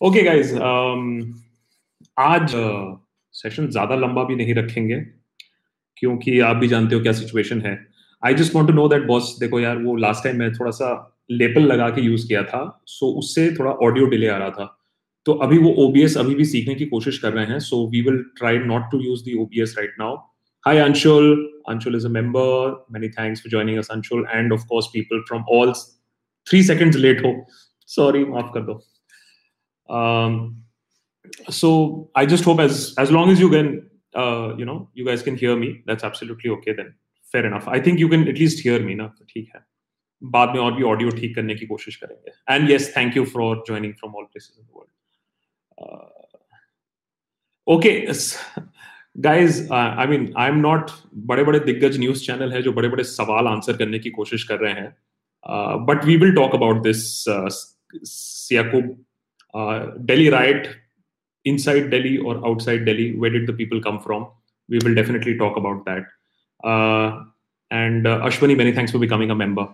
Okay guys आज session uh, ज़्यादा लंबा भी नहीं रखेंगे क्योंकि आप भी जानते हो क्या सिचुएशन है। I just want to know that boss देखो यार वो लास्ट टाइम मैं थोड़ा सा लेपल लगा के यूज़ किया था सो so उससे थोड़ा ऑडियो डिले आ रहा था। तो अभी वो ओबीएस अभी भी सीखने की कोशिश कर रहे हैं so we will try not to use the OBS right now hi Anshul Anshul is a member many thanks for joining us Anshul and of course people from all three seconds late हो। Sorry माफ़ कर दो। Um, so I just hope as as long as you can, uh, you know, you guys can hear me. That's absolutely okay. Then fair enough. I think you can at least hear me ना तो ठीक है बाद में और भी audio ठीक करने की कोशिश करेंगे and yes thank you for joining from all places in the world okay guys I mean I am not बड़े बड़े दिग्गज न्यूज चैनल है जो बड़े बड़े सवाल आंसर करने की कोशिश कर रहे हैं but we will talk about this सियाकुब Uh, Delhi riot inside Delhi or outside Delhi? Where did the people come from? We will definitely talk about that. Uh, and uh, Ashwani, many thanks for becoming a member.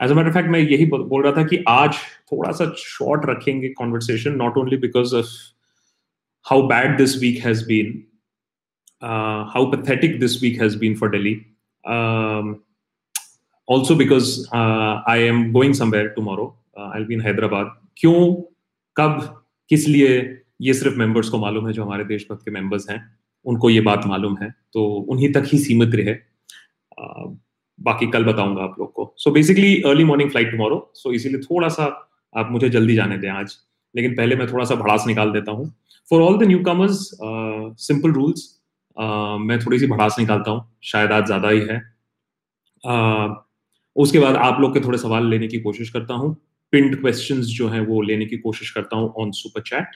As a matter of fact, मैं यही बोल रहा था कि आज थोड़ा सा short रखेंगे conversation not only because of how bad this week has been, uh, how pathetic this week has been for Delhi. Um, also because uh, I am going somewhere tomorrow. Uh, I'll be in Hyderabad. क्यों कब किस लिए ये सिर्फ़ members को मालूम है जो हमारे देशभक्त के मेंबर्स हैं? उनको ये बात मालूम है तो उन्हीं तक ही सीमित रहे। बाकी कल बताऊँगा आप लोग को। So basically early morning flight tomorrow so इसीलिए थोड़ा सा आप मुझे जल्दी जाने दें आज। लेकिन पहले मैं थोड़ा सा भड़ास निकाल देता हूँ। For all the new comers simple rules मैं थोड़ी सी भड़ास निकालता हूँ शायद आज ज़्यादा ही है। uh, उसके बाद आप लोग के थोड़े सवाल लेने की कोशिश करता हूँ। पिंड क्वेश्चंस जो हैं वो लेने की कोशिश करता हूँ ऑन सुपर चैट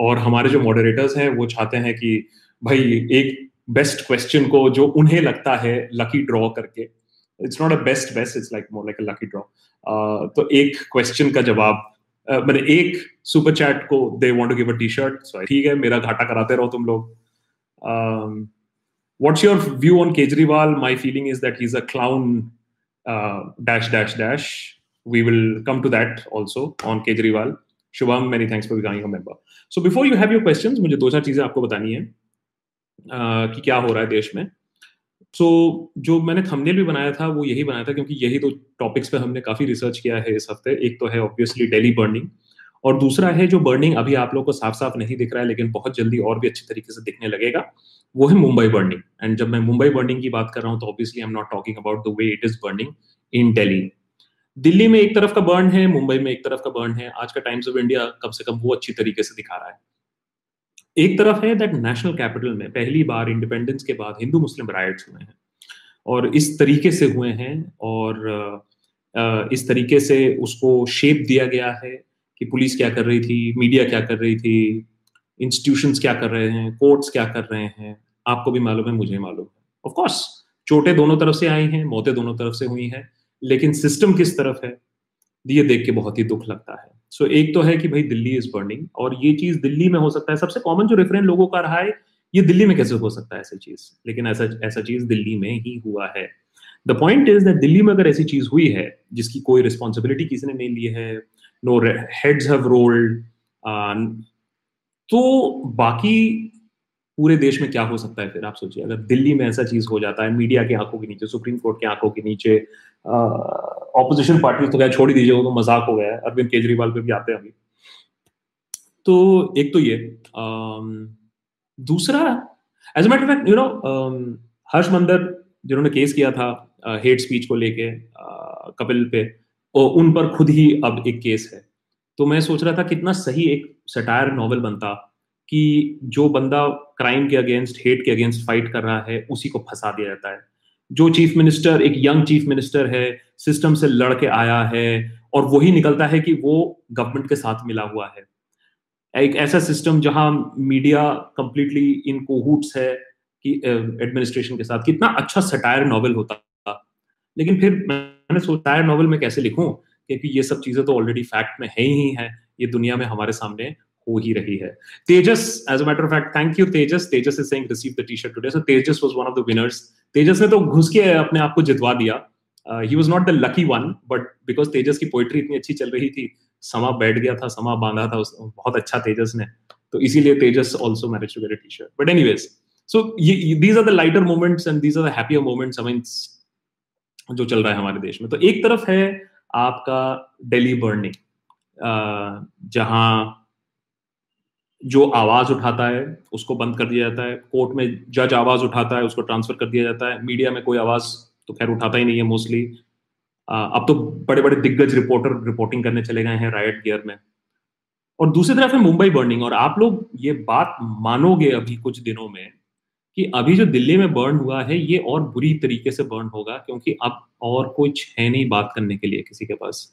और हमारे जो मॉडरेटर्स हैं, वो चाहते हैं कि भाई एक बेस्ट क्वेश्चन को जो उन्हें लगता है लकी ड्रॉ करके। It's not a best best it's like more like a lucky draw तो एक क्वेश्चन का जवाब मैंने एक सुपर चैट को they want to give a T shirt ठीक है, मेरा घाटा कराते रहो तुम लोग। What's your view on Kejriwal my feeling is that he is a clown dash dash dash we will come to that also on Kejriwal. Shubham, many thanks for becoming a member. So before you have your questions, मुझे दो चार चीज़ें आपको बतानी है कि क्या हो रहा है देश में सो so, जो मैंने थंबनेल भी बनाया था वो यही बनाया था क्योंकि यही दो टॉपिक्स पे हमने काफ़ी रिसर्च किया है इस हफ़्ते एक तो है ऑब्वियसली डेली बर्निंग और दूसरा है जो बर्निंग अभी आप लोग को साफ़ साफ़ नहीं दिख रहा है लेकिन बहुत जल्दी और भी अच्छी तरीके से दिखने लगेगा वो है मुंबई बर्निंग एंड जब मैं मुंबई बर्निंग की बात कर रहा हूँ तो obviously I am not talking about the way it is burning in Delhi Delhi में एक तरफ़ का बर्न है, मुंबई में एक तरफ़ का बर्न है। आज का टाइम्स ऑफ़ इंडिया कम से कम वो अच्छी तरीके से दिखा रहा है। एक तरफ़ है दैट नेशनल कैपिटल में पहली बार इंडिपेंडेंस के बाद हिंदू मुस्लिम राइट्स हुए हैं और इस तरीके से हुए हैं और इस तरीके से उसको शेप दिया गया है कि पुलिस क्या कर रही थी मीडिया क्या कर रही थी इंस्टीट्यूशंस क्या कर रहे हैं कोर्ट्स क्या कर रहे हैं, आपको भी मालूम है, मुझे मालूम है। ऑफ़ कोर्स चोटें दोनों तरफ़ से आई हैं, मौतें दोनों तरफ़ से हुई हैं। लेकिन सिस्टम किस तरफ़ है? ये देख के बहुत ही दुख लगता है। सो so, एक तो है कि भाई दिल्ली इज़ बर्निंग और ये चीज़ दिल्ली में हो सकता है। सबसे कॉमन जो रेफरेंस लोगों का रहा है ये दिल्ली में कैसे हो सकता है ऐसी चीज़? लेकिन ऐसा ऐसा चीज़ दिल्ली में ही हुआ है। The point is that Delhi में अगर ऐसी चीज़ हुई है जिसकी कोई रिस्पॉन्सिबिलिटी किसी ने नहीं ली है नो हेड्स हैव रोल्ड तो बाकी पूरे देश में क्या हो सकता है फिर? आप सोचिए अगर दिल्ली में ऐसा चीज़ हो जाता है मीडिया की आँखों के नीचे सुप्रीम कोर्ट की आँखों के नीचे ऑपोजिशन पार्टी तो क्या छोड़ ही दीजिए, वो तो मज़ाक हो गया है। अरविंद केजरीवाल पे भी आते हैं अभी। तो एक तो ये दूसरा as matter fact you know Harsh Mander जिन्होंने केस किया था हेट स्पीच को लेके कपिल पे और उन पर खुद ही अब एक केस है। तो मैं सोच रहा था कितना सही एक सटायर नॉवल बनता कि जो बंदा क्राइम के अगेंस्ट हेट के अगेंस्ट फाइट कर रहा है, उसी को फंसा दिया जाता है। जो चीफ मिनिस्टर एक यंग चीफ मिनिस्टर है सिस्टम से लड़के आया है, और वही निकलता है कि वो गवर्नमेंट के साथ मिला हुआ है। एक ऐसा सिस्टम जहाँ मीडिया कंप्लीटली इन कोहूट्स है कि एडमिनिस्ट्रेशन के साथ। कितना अच्छा सटायर नॉवल होता। लेकिन फिर मैंने सोचा नॉवल में कैसे लिखूं? क्योंकि ये सब चीज़ें तो ऑलरेडी फैक्ट में है ही है। ये दुनिया में हमारे सामने हो ही रही है। Tejas as a matter of fact thank you Tejas. Tejas is saying receive the T shirt today so Tejas was one of the winners Tejas ने तो घुस के अपने आप को जितवा दिया। He was not the lucky one but because Tejas की पोइट्री इतनी अच्छी चल रही थी, समा बैठ गया था, समा बांधा था उस, बहुत अच्छा तेजस ने। तो इसीलिए Tejas also manage to get T shirt but anyways so these are the lighter moments and these are the happier moments I जो चल रहा है हमारे देश में। तो एक तरफ़ है आपका दिल्ली बर्निंग जहाँ जो आवाज़ उठाता है, उसको बंद कर दिया जाता है। कोर्ट में जज आवाज़ उठाता है, उसको ट्रांसफ़र कर दिया जाता है। मीडिया में कोई आवाज़ तो खैर उठाता ही नहीं है मोस्टली। अब तो बड़े बड़े दिग्गज रिपोर्टर रिपोर्टिंग करने चले गए हैं राइट गियर में। और दूसरी तरफ़ है मुंबई बर्निंग और आप लोग ये बात मानोगे अभी कुछ दिनों में कि अभी जो दिल्ली में बर्न हुआ है, ये और बुरी तरीके से बर्न होगा, क्योंकि अब और कुछ है नहीं बात करने के लिए किसी के पास।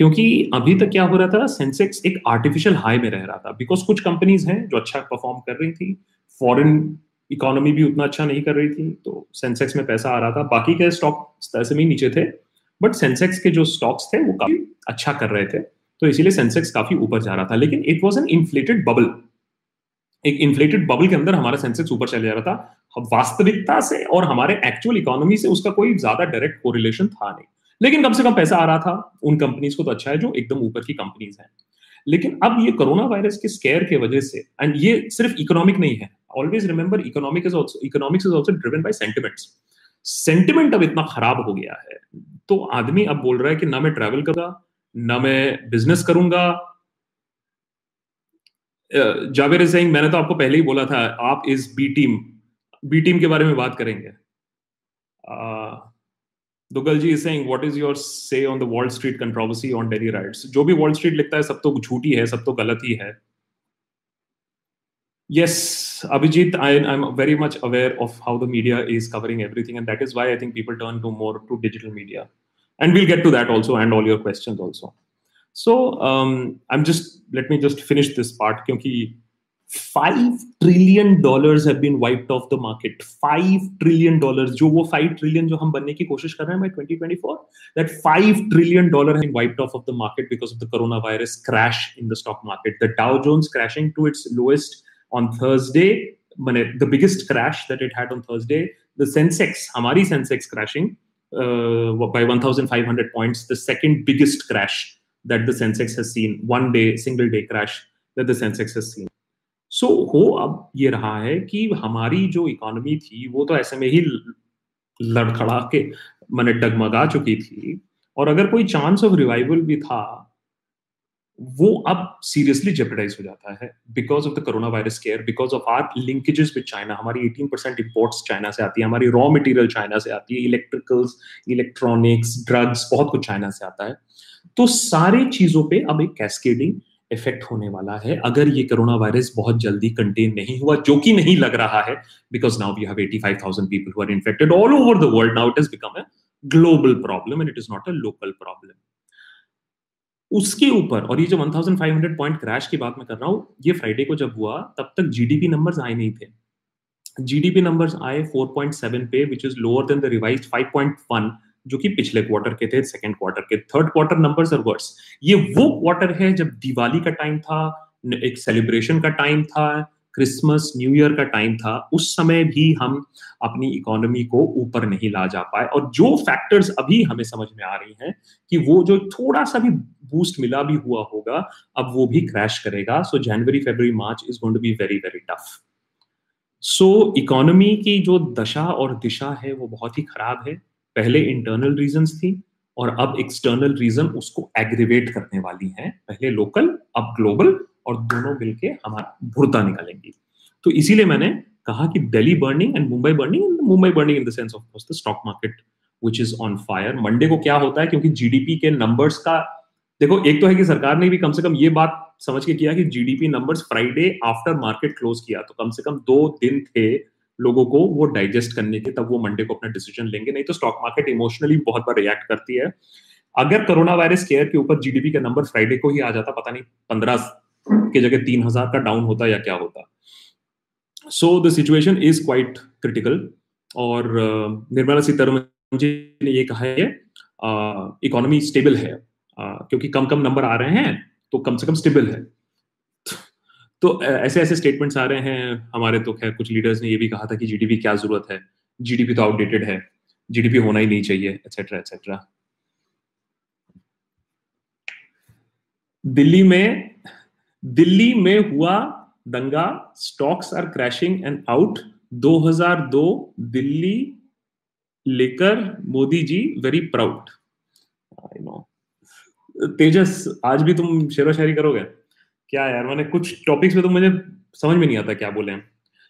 क्योंकि अभी तक क्या हो रहा था? सेंसेक्स एक आर्टिफिशियल हाई में रह रहा था। बिकॉज़ कुछ कंपनीज़ हैं जो अच्छा परफॉर्म कर रही थी। फॉरेन इकोनॉमी भी उतना अच्छा नहीं कर रही थी। तो सेंसेक्स में पैसा आ रहा था। बाकी के स्टॉक ऐसे में नीचे थे। बट सेंसेक्स के जो स्टॉक्स थे, वो काफ़ी अच्छा कर रहे थे। तो इसीलिए सेंसेक्स काफ़ी ऊपर जा रहा था। लेकिन it was an inflated bubble एक इन्फ्लेटेड बबल के अंदर हमारा सेंसेक्स ऊपर चले जा रहा था। वास्तविकता से और हमारे एक्चुअल इकोनॉमी से उसका कोई ज़्यादा डायरेक्ट कोरिलेशन था नहीं। लेकिन कम से कम पैसा आ रहा था। उन कंपनीज़ को तो अच्छा है जो एकदम ऊपर की कंपनीज़ हैं। लेकिन अब ये कोरोना वायरस के स्केयर के वजह से एंड ये सिर्फ़ इकोनॉमिक नहीं है। Always remember economic is economics is also driven by sentiments sentiment अब इतना खराब हो गया है। तो आदमी अब बोल रहा है कि ना मैं ट्रैवल करूँगा, ना मैं बिज़नेस करूँगा। जावेर सिंह मैंने तो आपको पहले ही बोला था, आप इस बी टीम बी टीम के बारे में बात करेंगे। Duggal ji is saying what is your say on the Wall Street controversy on Delhi riots जो भी वॉल स्ट्रीट लिखता है सब तो झूठी है सब तो गलत ही है yes abhijit I, i'm very much aware of how the media is covering everything and that is why i think people turn to more to digital media and we'll get to that also and all your questions also so um, i'm just let me just finish this part क्योंकि five trillion dollars have been wiped off the market five trillion dollars जो वो five trillion जो हम बनने की कोशिश कर रहे हैं by 2024 that five trillion dollar have wiped off off the market because of the corona virus crash in the stock market the Dow Jones crashing to its lowest on Thursday मैंने the biggest crash that it had on Thursday the Sensex हमारी Sensex crashing by 1500 points the second biggest crash that the sensex has seen one day single day crash that the sensex has seen so so, हो अब ये रहा है कि हमारी जो economy थी वो तो ऐसे में ही लड़खड़ा के मैंने डगमगा चुकी थी। और अगर कोई चांस ऑफ़ रिवाइवल भी था वो अब सीरियसली जेपराइज हो जाता है because of the corona virus care because of our linkages with China हमारी 18 परसेंट इम्पोर्ट्स चाइना से आती है हमारी रॉ मटेरियल चाइना से आती है इलेक्ट्रिकल्स इलेक्ट्रॉनिक्स ड्रग्स बहुत कुछ चाइना से आता है। तो सारी चीज़ों पे अब एक कैस्केडिंग इफ़ेक्ट होने वाला है। अगर ये कोरोना वायरस बहुत जल्दी कंटेन नहीं हुआ जो कि नहीं लग रहा है because now we have 85,000 people who are infected all over the world now it is become a global problem and it is not a local problem उसके ऊपर और ये जो 1500 पॉइंट क्रैश की बात मैं कर रहा हूँ ये फ्राइडे को जब हुआ तब तक जीडीपी नंबर्स आए नहीं थे। जीडीपी नंबर्स आए 4.7 पे which is lower than the revised 5.1 जो कि पिछले क्वार्टर के थे सेकंड क्वार्टर के थर्ड क्वार्टर नंबर्स वर्स ये वो क्वार्टर है जब दिवाली का टाइम था, एक सेलिब्रेशन का टाइम था क्रिसमस न्यू ईयर का टाइम था, उस समय भी हम अपनी इकोनॉमी को ऊपर नहीं ला जा पाए। और जो फैक्टर्स अभी हमें समझ में आ रही हैं कि वो जो थोड़ा सा भी बूस्ट मिला भी हुआ होगा, अब वो भी क्रैश करेगा। So January February March is going to be very very tough so economy की जो दशा और दिशा है, वो बहुत ही खराब है। पहले इंटरनल रीजन थी और अब एक्सटर्नल रीजन उसको एग्रीवेट करने वाली हैं। पहले लोकल अब ग्लोबल और दोनों मिलके हमारा भुरता निकालेंगी। तो इसीलिए मैंने कहा कि Delhi burning and Mumbai burning Mumbai burning in the sense of course the stock market which is on fire Monday को क्या होता है? क्योंकि जीडीपी के नंबर्स का, देखो, एक तो है कि सरकार ने भी कम से कम ये बात समझ के किया कि GDP numbers Friday after market close किया। तो कम से कम दो दिन थे लोगों को वो डाइजेस्ट करने के, तब वो मंडे को अपना डिसीज़न लेंगे। नहीं तो स्टॉक मार्केट इमोशनली बहुत बार रिएक्ट करती है। अगर कोरोना वायरस केयर के ऊपर जीडीपी का नंबर फ्राइडे को ही आ जाता, पता नहीं, पंद्रह के जगह तीन हज़ार का डाउन होता या क्या होता। So the situation is quite critical और निर्मला सीतारमन जी ने ये कहा है इकोनॉमी स्टेबल है। क्योंकि कम कम नंबर आ रहे हैं तो कम से कम स्टेबल है। तो ऐसे ऐसे स्टेटमेंट्स आ रहे हैं। हमारे तो खैर कुछ लीडर्स ने ये भी कहा था कि जीडीपी क्या ज़रूरत है? जीडीपी तो आउटडेटेड है। जीडीपी होना ही नहीं चाहिए एक्सेट्रा एक्सेट्रा दिल्ली में दिल्ली में हुआ दंगा stocks are crashing and out 2002 Delhi लेकर Modi ji very proud I know Tejas, आज भी तुम शेरो शायरी करोगे? क्या यार मैंने कुछ टॉपिक्स में तो मुझे समझ में नहीं आता क्या बोले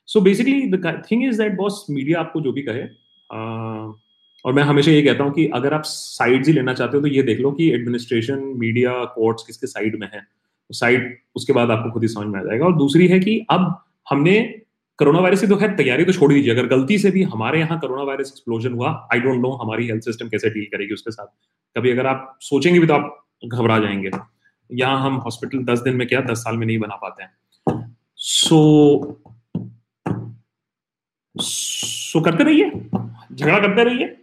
so basically the thing is that boss media आपको जो भी कहे uh, और मैं हमेशा ये कहता हूँ कि अगर आप साइड ही लेना चाहते हो तो ये देख लो कि एडमिनिस्ट्रेशन मीडिया कोर्ट्स किसके साइड में है। साइड उसके बाद आपको खुद ही समझ में आ जाएगा। और दूसरी है कि अब हमने कोरोना वायरस की तो खैर तैयारी तो छोड़ दीजिए। अगर गलती से भी हमारे यहाँ कोरोना वायरस एक्सप्लोजन हुआ आई डोंट नो हमारी हेल्थ सिस्टम कैसे डील करेगी उसके साथ। कभी अगर आप सोचेंगे भी तो आप घबरा जाएँगे। यहाँ हम हॉस्पिटल दस दिन में क्या, दस साल में नहीं बना पाते हैं। सो सो करते रहिए। झगड़ा करते रहिए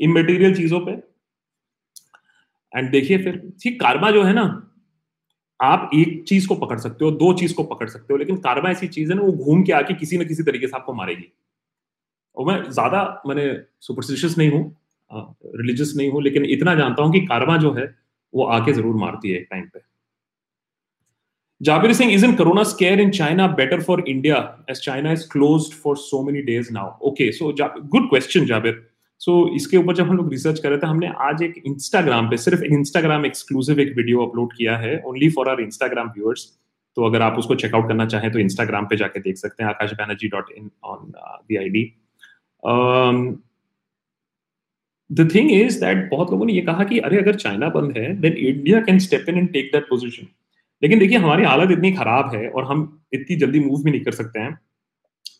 इमेटीरियल चीज़ों पे। एंड देखिए फिर, ठीक कारमा जो है ना, आप एक चीज़ को पकड़ सकते हो, दो चीज़ को पकड़ सकते हो, लेकिन कार्मा ऐसी चीज़ है ना, वो घूम के आके किसी ना किसी तरीके से आपको मारेगी। और मैं ज़्यादा, मैंने सुपरस्टिशियस नहीं हूँ रिलीजियस नहीं हूँ, लेकिन इतना जानता हूँ कि कारमा जो है, वो आके ज़रूर मारती है एक टाइम पे। Jabir is saying, isn't Corona scare in China better for India as China is closed for so many days now? Okay, so good question, Jabir. So so, इसके ऊपर जब हम लोग रिसर्च कर रहे थे हमने आज एक इंस्टाग्राम पे सिर्फ़ इंस्टाग्राम एक्सक्लूसिव एक वीडियो अपलोड किया है only for our Instagram viewers तो अगर आप उसको चेकआउट करना चाहें तो इंस्टाग्राम पे जाके देख सकते हैं Akash Banerjee dot in on the I D the thing is that बहुत लोगों ने ये कहा कि अरे अगर चाइना बंद है then India can step in and take that position लेकिन देखिए हमारी हालत इतनी खराब है और हम इतनी जल्दी मूव भी नहीं कर सकते हैं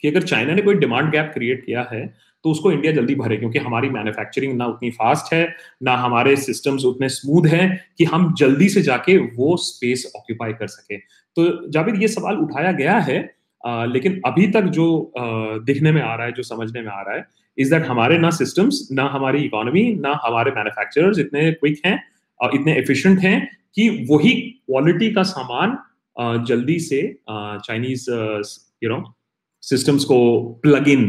कि अगर चाइना ने कोई डिमांड गैप क्रिएट किया है तो उसको इंडिया जल्दी भरे क्योंकि हमारी मैन्युफैक्चरिंग ना उतनी फास्ट है ना हमारे सिस्टम्स उतने स्मूथ हैं कि हम जल्दी से जाके वो स्पेस ऑक्यूपाई कर सके। तो जावेद ये सवाल उठाया गया है आ, लेकिन अभी तक जो आ, दिखने में आ रहा है जो समझने में आ रहा है इज़ दैट हमारे ना सिस्टम्स ना हमारी इकोनॉमी ना हमारे मैन्युफैक्चरर्स इतने क्विक हैं और इतने एफिशिएंट हैं कि वही क्वालिटी का सामान जल्दी से चाइनीज़ यू नो सिस्टम्स को प्लग इन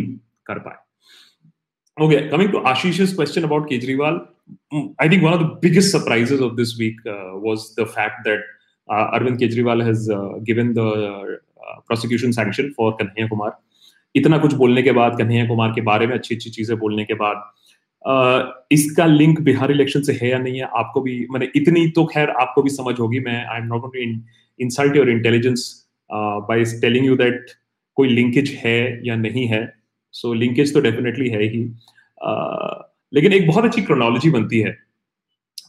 कर पाए। Okay coming to Ashish question about Kejriwal I think one of the biggest surprises of this week was the fact that Arvind Kejriwal has given the prosecution sanction for Kanhaiya Kumar इतना कुछ बोलने के बाद कन्हैया कुमार के बारे में अच्छी अच्छी चीज़ें बोलने के बाद uh, इसका लिंक बिहार इलेक्शन से है या नहीं है, आपको भी, मैंने इतनी तो खैर आपको भी समझ होगी, मैं I am not insult your intelligence by telling you that कोई लिंकेज है या नहीं है सो लिंकेज तो डेफिनेटली है ही। लेकिन एक बहुत अच्छी क्रोनोलॉजी बनती है,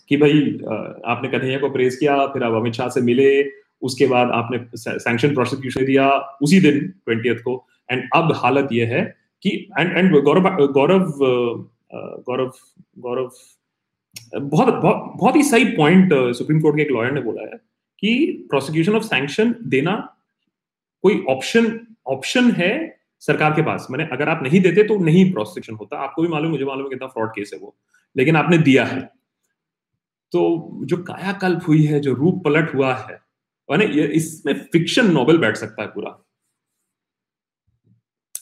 कि भाई आपने कन्हैया को प्रेज किया, फिर आप अमित शाह से मिले, उसके बाद आपने सैंक्शन प्रोसिक्यूशन दिया, उसी दिन ट्वेंटी को एंड अब हालत यह है कि एंड एंड गौरव गौरव गौरव गौरव, बहुत बहुत बहुत ही सही पॉइंट सुप्रीम कोर्ट के एक लॉयर ने बोला है कि प्रोसिक्यूशन ऑफ़ सैंक्शन देना कोई ऑप्शन ऑप्शन है सरकार के पास। मैंने अगर आप नहीं देते तो नहीं प्रोसिक्यूशन होता। आपको भी मालूम मुझे मालूम है कितना फ्रॉड केस है वो। लेकिन आपने दिया है। तो जो कायाकल्प हुई है, जो रूप पलट हुआ है इसमें फिक्शन नॉवल बैठ सकता है पूरा।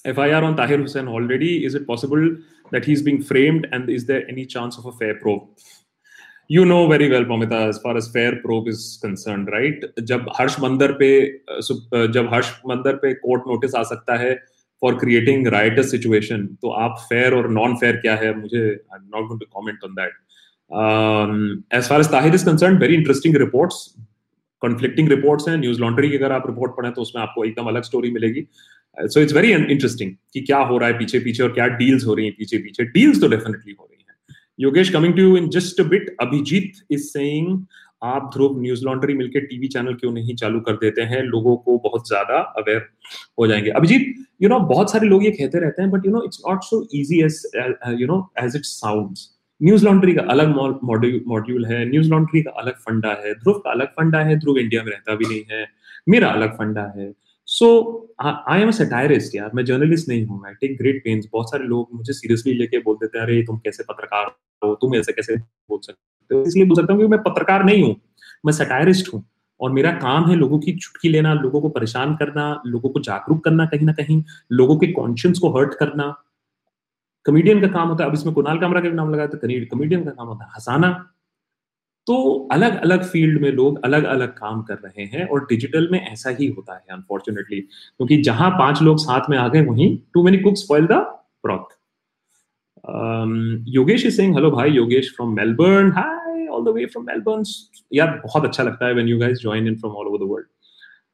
F I R on Tahir Hussain already is it possible that he's being framed? And is there any chance of a fair probe? You know very well, Pamita, as far as fair probe is concerned, right? जब हर्ष मंदर पे जब हर्ष मंदर पे court notice आ सकता है for creating riots situation तो आप fair और नॉन फेयर क्या है मुझे I am not going to comment on that as far as Tahir is concern very interesting reports conflicting reports हैं न्यूज़ लॉन्ड्री की अगर आप रिपोर्ट पढ़ें तो उसमें आपको एकदम अलग स्टोरी मिलेगी सो इट्स वेरी इंटरेस्टिंग कि क्या हो रहा है, पीछे पीछे और क्या डील्स हो रही हैं, पीछे पीछे। डील्स तो डेफिनेटली हो रही हैं। Yogesh coming to you in just a bit Abhijeet is saying आप ध्रुव न्यूज़ लॉन्ड्री मिलकर टीवी चैनल क्यों नहीं चालू कर देते हैं? लोगों को बहुत ज़्यादा अवेयर हो जाएँगे। अभिजीत यू नो बहुत सारे लोग ये कहते रहते हैं but you know it's not so easy as you know as it sounds Newslaundry का अलग मॉड्यूल है। न्यूज़ लॉन्ड्री का अलग फंडा है। ध्रुव का अलग फंडा है। ध्रुव इंडिया में रहता भी नहीं है। मेरा अलग फंडा है। So I am a satirist यार, मैं जर्नलिस्ट नहीं हूँ आई टेक ग्रेट पेन्स बहुत सारे लोग मुझे सीरियसली लेके बोल देते हैं, अरे, तुम कैसे पत्रकार हो? तुम ऐसे कैसे बोल सकते हो? इसलिए बोल सकता हूँ कि मैं पत्रकार नहीं हूँ, मैं सटायरिस्ट हूँ। और मेरा काम है लोगों की चुटकी लेना, लोगों को परेशान करना, लोगों को जागरूक करना कहीं ना कहीं, लोगों के कॉन्शियंस को हर्ट करना। कमेडियन का काम होता है, अब इसमें कुणाल कामरा का भी नाम लगाया तो कमेडियन का काम होता है, हंसाना। तो अलग अलग फ़ील्ड में लोग अलग अलग काम कर रहे हैं और डिजिटल में ऐसा ही होता है अनफॉर्चुनेटली क्योंकि तो जहाँ पाँच लोग साथ में आ गए वहीं too many cooks spoil the broth Yogesh is saying hello भाई Yogesh from Melbourne hi all the way from Melbourne यार बहुत अच्छा लगता है when you guys join in from all over the world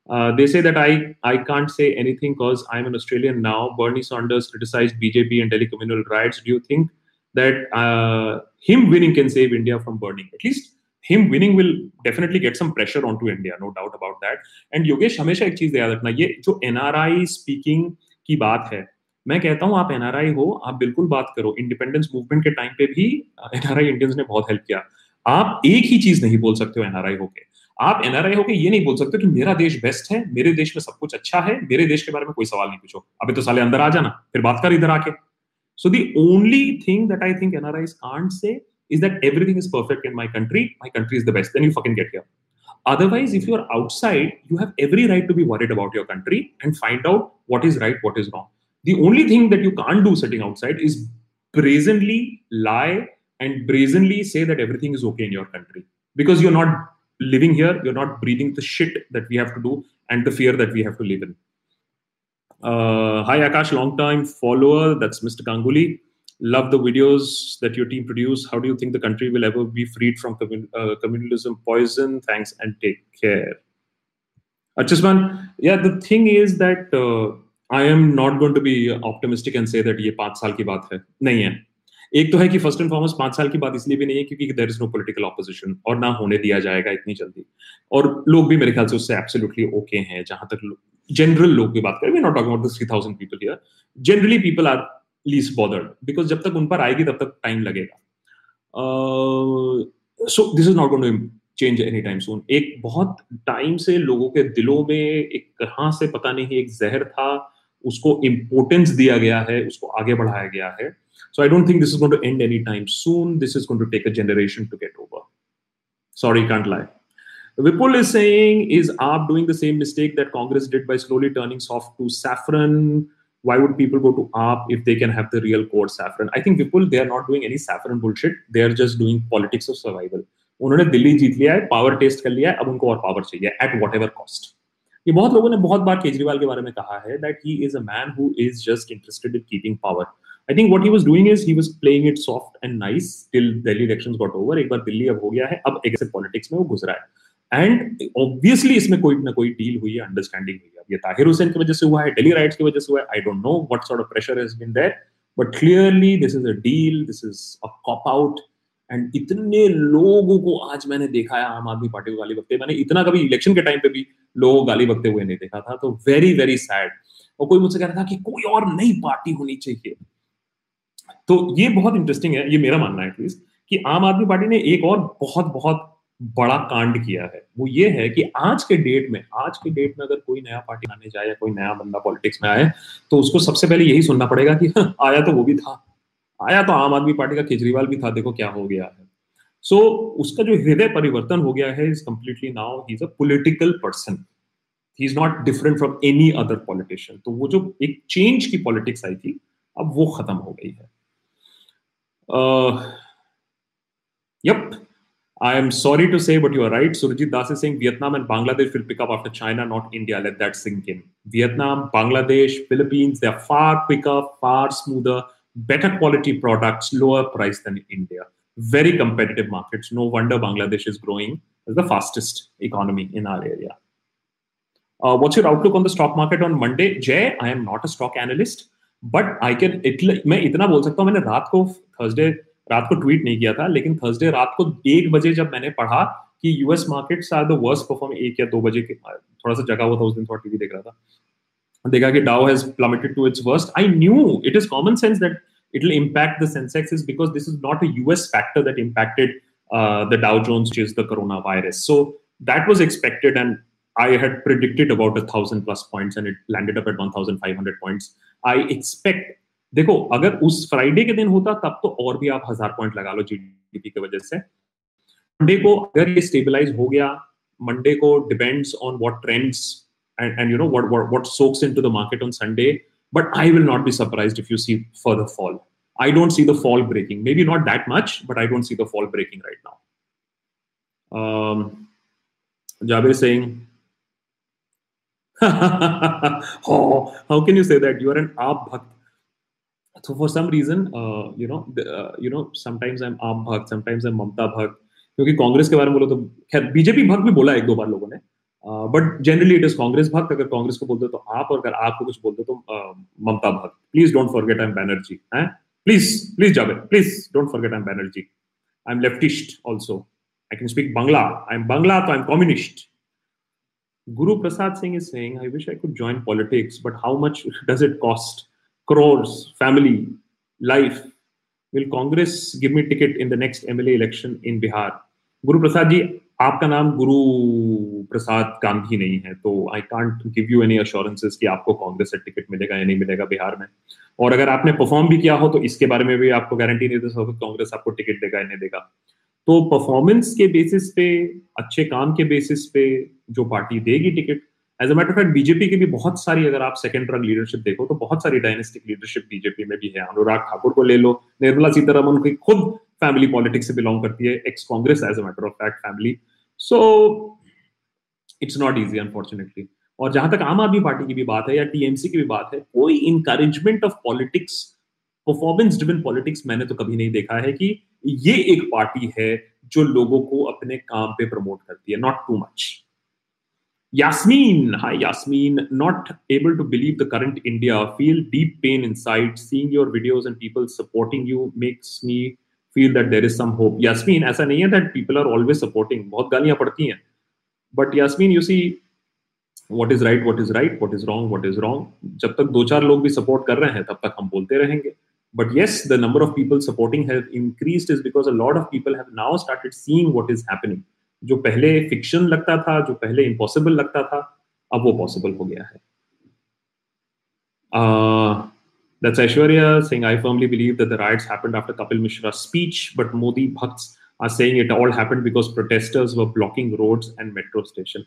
Uh, they say that I I can't say anything because I'm an Australian now. Bernie Sanders criticized BJP and Delhi communal riots. Do you think that uh, him winning can save India from burning? At least him winning will definitely get some pressure onto India, no doubt about that. And Yogesh हमेशा एक चीज़ याद रखना ये जो NRI speaking की बात है मैं कहता हूँ आप एनआरआई हो आप बिल्कुल बात करो। इंडिपेंडेंस मूवमेंट के टाइम पे भी एनआरआई इंडियंस ने बहुत हेल्प किया। आप एक ही चीज़ नहीं बोल सकते हो एनआरआई होके। आप एनआरआई होके ये नहीं बोल सकते कि मेरा देश बेस्ट है मेरे देश में सब कुछ अच्छा है मेरे देश के बारे में कोई सवाल नहीं पूछो। अभी तो साले अंदर आ जाना फिर बात कर इधर आके। So the only thing that I think NRI can't say is that everything is perfect in my country, my country is the best, then you fucking get here. Otherwise, if you're outside, you have every right to be worried about your country and find out what is right, what is wrong. The only thing that you can't do sitting outside is brazenly lie and brazenly say that everything is okay in your country because you're not living here, you're not breathing the shit that we have to do and the fear that we have to live in. Uh, hi, Akash, long time follower. That's Mr. Ganguly love the videos that your team produce. How do you think the country will ever be freed from commun- uh, communalism poison? Thanks and take care. Achusman, yeah, the thing is that uh, I am not going to be optimistic and say that ये पांच साल की बात है नहीं है एक तो है कि फर्स्ट एंड फॉरमोस्ट पांच साल की बात इसलिए भी नहीं है क्योंकि there is no political opposition और ना होने दिया जाएगा इतनी जल्दी और लोग भी मेरे ख्याल से उससे एब्सोल्युटली ओके हैं जहां तक जनरल लोग की बात करें we not talking about the 3000 people here generally people are least bothered because जब तक उन पर आएगी तब तक टाइम लगेगा so this is not going to change any time soon एक बहुत टाइम से लोगों के दिलों में एक कहाँ से पता नहीं एक जहर था उसको इम्पोर्टेंस दिया गया है उसको आगे बढ़ाया गया है। So I don't think this is going to end any time soon this is going to take a generation to get over sorry can't lie Vipul is saying, is AAP doing the same mistake that Congress did by slowly turning soft to saffron? Why would people go to AAP if they can have the real core saffron? I think Vipul, they are not doing any saffron bullshit. They are just doing politics of survival. उन्होंने दिल्ली जीत लिया है power test कर लिया है अब उनको और पावर चाहिए एट वट एवर कॉस्ट ये बहुत लोगों ने बहुत बार केजरीवाल के बारे में कहा है that he is a man who is just interested in keeping power I think what he was doing is he playing it soft and nice till Delhi elections got over एक बार दिल्ली अब हो गया है अब एक पॉलिटिक्स में वो गुजरा है एंड ऑब्वियसली इसमें कोई ना कोई डील हुई है अंडरस्टैंडिंग हुई है। ये ताहिर हुसैन की वजह से हुआ है डेली राइट्स की वजह से हुआ है I don't know what sort of pressure has been there but clearly this is a deal this is a cop out and इतने लोगों को आज मैंने देखा है, आम आदमी पार्टी को गाली बकते मैंने इतना कभी इलेक्शन के टाइम पे भी लोगों को गाली बकते हुए नहीं देखा था तो वेरी वेरी सैड और कोई मुझसे कह रहा था कि कोई और नई पार्टी होनी चाहिए। तो ये बहुत इंटरेस्टिंग है, ये मेरा मानना है एटलीस्ट कि आम आदमी पार्टी ने एक और बहुत बहुत बड़ा कांड किया है। वो ये है कि आज के डेट में आज के डेट में अगर कोई नया पार्टी आने जाए या कोई नया बंदा पॉलिटिक्स में आए तो उसको सबसे पहले यही सुनना पड़ेगा कि हाँ, आया तो वो भी था। आया तो आम आदमी पार्टी का केजरीवाल भी था देखो क्या हो गया है। सो so, उसका जो हृदय परिवर्तन हो गया है is completely now he is a political person he is not different from any other politician तो वो जो एक चेंज की पॉलिटिक्स आई थी अब वो खत्म हो गई है। Yup uh, I am sorry to say, but you are right. Surjit Das is saying Vietnam and Bangladesh will pick up after China, not India. Let that sink in. Vietnam, Bangladesh, Philippines, they're far quicker, far smoother, better quality products, lower price than India. Very competitive markets. No wonder Bangladesh is growing as the fastest economy in our area. Uh, what's your outlook on the stock market on Monday? Jay, I am not a stock analyst, but I can. मैं इतना बोल सकता हूँ मैंने रात को Thursday रात को ट्वीट नहीं किया था लेकिन थर्सडे रात को एक बजे जब मैंने पढ़ा कि US markets are the worst perform एक या दो बजे के थोड़ा सा जगा हुआ था उस दिन थोड़ा टीवी देख रहा था। देखा कि Dow has plummeted to its worst I knew it is common sense that it will impact the Sensex is because this is not a factor that impacted the Dow Jones is the corona virus so that was expected and I had predicted about a thousand plus points and it landed up at 1,500 points. I expect देखो, अगर उस Friday के दिन होता, तब तो और भी आप हज़ार पॉइंट लगा लो जीडीपी के वजह से। मंडे को अगर ये स्टेबलाइज हो गया मंडे को depends on what trends and and you know what what soaks into the market on Sunday but I will not be surprised if you see further fall I don't see the fall breaking may be not that much but I don't see the fall breaking right now Javed Singh how can you say that you are an AAP bhakt So for some reason, uh, you know, uh, you know, sometimes I'm Aap Bhakt, sometimes I'm Mamta Bhakt. क्योंकि कांग्रेस के बारे में बोलो तो खैर BJP भक्त भी बोला एक दो बार लोगों ने but generally it is Congress bhakt अगर कांग्रेस को बोलते तो आप और अगर आपको कुछ बोलते तो ममता भक्त please don't forget I am Banerjee है प्लीज़ प्लीज़ जावे please don't forget I am Banerjee I am leftist also I can speak Bangla. I'm Bangla, so I'm communist. Guru Prasad Singh is saying, I wish I could join politics, but how much does it cost? Crores, family, life. Will Congress give me ticket in the next MLA election in Bihar? Guru Prasad ji, आपका नाम गुरु प्रसाद गांधी नहीं है तो I can't give you any assurances कि आपको कांग्रेस से ticket मिलेगा या नहीं मिलेगा बिहार में और अगर आपने परफॉर्म भी किया हो तो इसके बारे में भी आपको गारंटी नहीं दे सकते कांग्रेस आपको टिकट देगा या नहीं देगा तो परफॉर्मेंस के बेसिस पे अच्छे काम के बेसिस पे जो पार्टी देगी ticket as a matter fact BJP की भी बहुत सारी अगर आप सेकेंड रंग लीडरशिप देखो तो बहुत सारी डायनेस्टिक लीडरशिप बीजेपी में भी है। अनुराग ठाकुर को ले लो, निर्मला सीतारमन की खुद फैमिली पॉलिटिक्स से बिलोंग करती है ex Congress as a matter of fact family so it's not easy unfortunately और जहाँ तक आम आदमी पार्टी की भी बात है या टीएमसी की भी बात है, कोई encouragement of politics performance driven politics मैंने तो कभी नहीं देखा है कि ये एक पार्टी है जो लोगों को अपने काम पे प्रमोट करती है not too much Yasmin, hi Yasmin, not able to believe the current India, feel deep pain inside. Seeing your videos and people supporting you makes me feel that there is some hope. Yasmin, ऐसा नहीं है that people are always supporting. बहुत गालियां पड़ती हैं. But Yasmin, you see, what is right, what is right, what is wrong, what is wrong. जब तक दो चार लोग भी support कर रहे हैं, तब तक हम बोलते रहेंगे. but yes the number of people supporting have increased is because a lot of people have now started seeing what is happening जो पहले फिक्शन लगता था जो पहले इम्पॉसिबल लगता था अब वो पॉसिबल हो गया है uh, Aishwarya saying, I firmly believe that the riots happened after Kapil Mishra's speech, but Modi Bhakts are saying it all happened because protesters were blocking roads and metro station.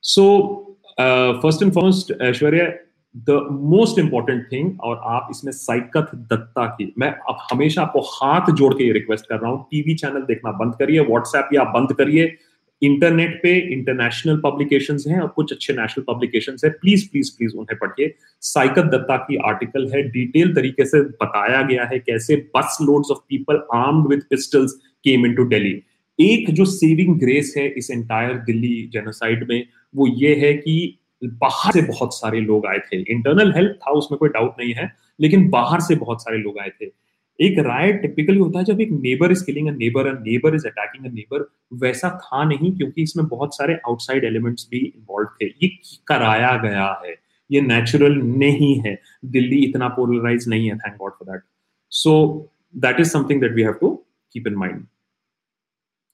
So, uh, first and foremost, Aishwarya, the most important thing और आप इसमें साइकत दत्ता की, मैं अब हमेशा आपको हाथ जोड़ के ये रिक्वेस्ट कर रहा हूँ टीवी चैनल देखना बंद करिए व्हाट्सएप या बंद करिए इंटरनेट पे इंटरनेशनल पब्लिकेशन हैं और कुछ अच्छे नेशनल पब्लिकेशन है प्लीज़ प्लीज़ प्लीज़ उन्हें पढ़िए। साइकत दत्ता की आर्टिकल है डिटेल तरीके से बताया गया है कैसे busloads of people armed with pistols came into Delhi एक जो सेविंग ग्रेस है इस एंटायर दिल्ली जेनोसाइड में, वो ये है कि बाहर से बहुत सारे लोग आए थे। इंटरनल हेल्प था, उसमें कोई डाउट नहीं है, लेकिन बाहर से बहुत सारे लोग आए थे। एक राइट टिपिकली होता है जब एक neighbour is killing a neighbour a neighbour is attacking a neighbour वैसा था नहीं क्योंकि इसमें बहुत सारे आउटसाइड एलिमेंट्स भी इन्वॉल्व थे। ये कराया गया है, ये नेचुरल नहीं है। दिल्ली इतना पोलराइज नहीं है thank God for that so that is something that we have to keep in mind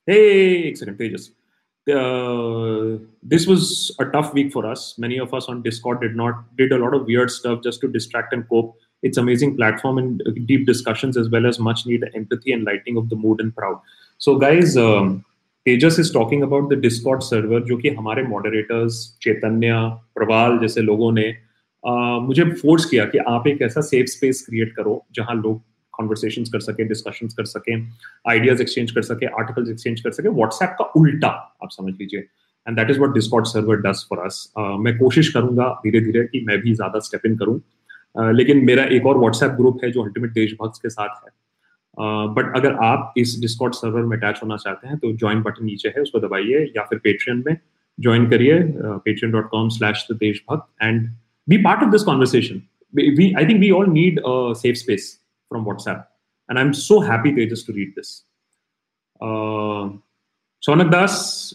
एक second Tejas. uh, this was a tough week for us. Many of us on Discord did not did a lot of weird stuff just to distract and cope. It's amazing platform and deep discussions as well as much needed empathy and lighting of the mood and proud. So guys, um, Tejas is talking about the Discord server जो कि हमारे moderators चैतन्य प्रवाल जैसे लोगों ने uh, मुझे force किया कि आप एक ऐसा सेफ स्पेस क्रिएट करो जहां लोग कॉन्वर्सेशन कर सके डिस्कशन कर सके आइडियाज़ एक्सचेंज कर सके आर्टिकल्स एक्सचेंज कर सके व्हाट्सएप का उल्टा आप समझ लीजिए। And that is what Discord server does for us मैं कोशिश करूँगा धीरे धीरे कि मैं भी ज़्यादा स्टेप इन करूँ। Uh, लेकिन मेरा एक और व्हाट्सएप ग्रुप है जो अल्टीमेट देशभक्त के साथ है। बट uh, अगर आप इस डिस्कॉट सर्वर में अटैच होना चाहते हैं तो ज्वाइन बटन नीचे है उसको दबाइए या फिर पेट्रियन में ज्वाइन करिए। Patreon dot com slash Deshbhakt and be part of this conversation I think we all need safe space from WhatsApp. And I'm so happy, Tejas, to read this. Uh, Sonak Das,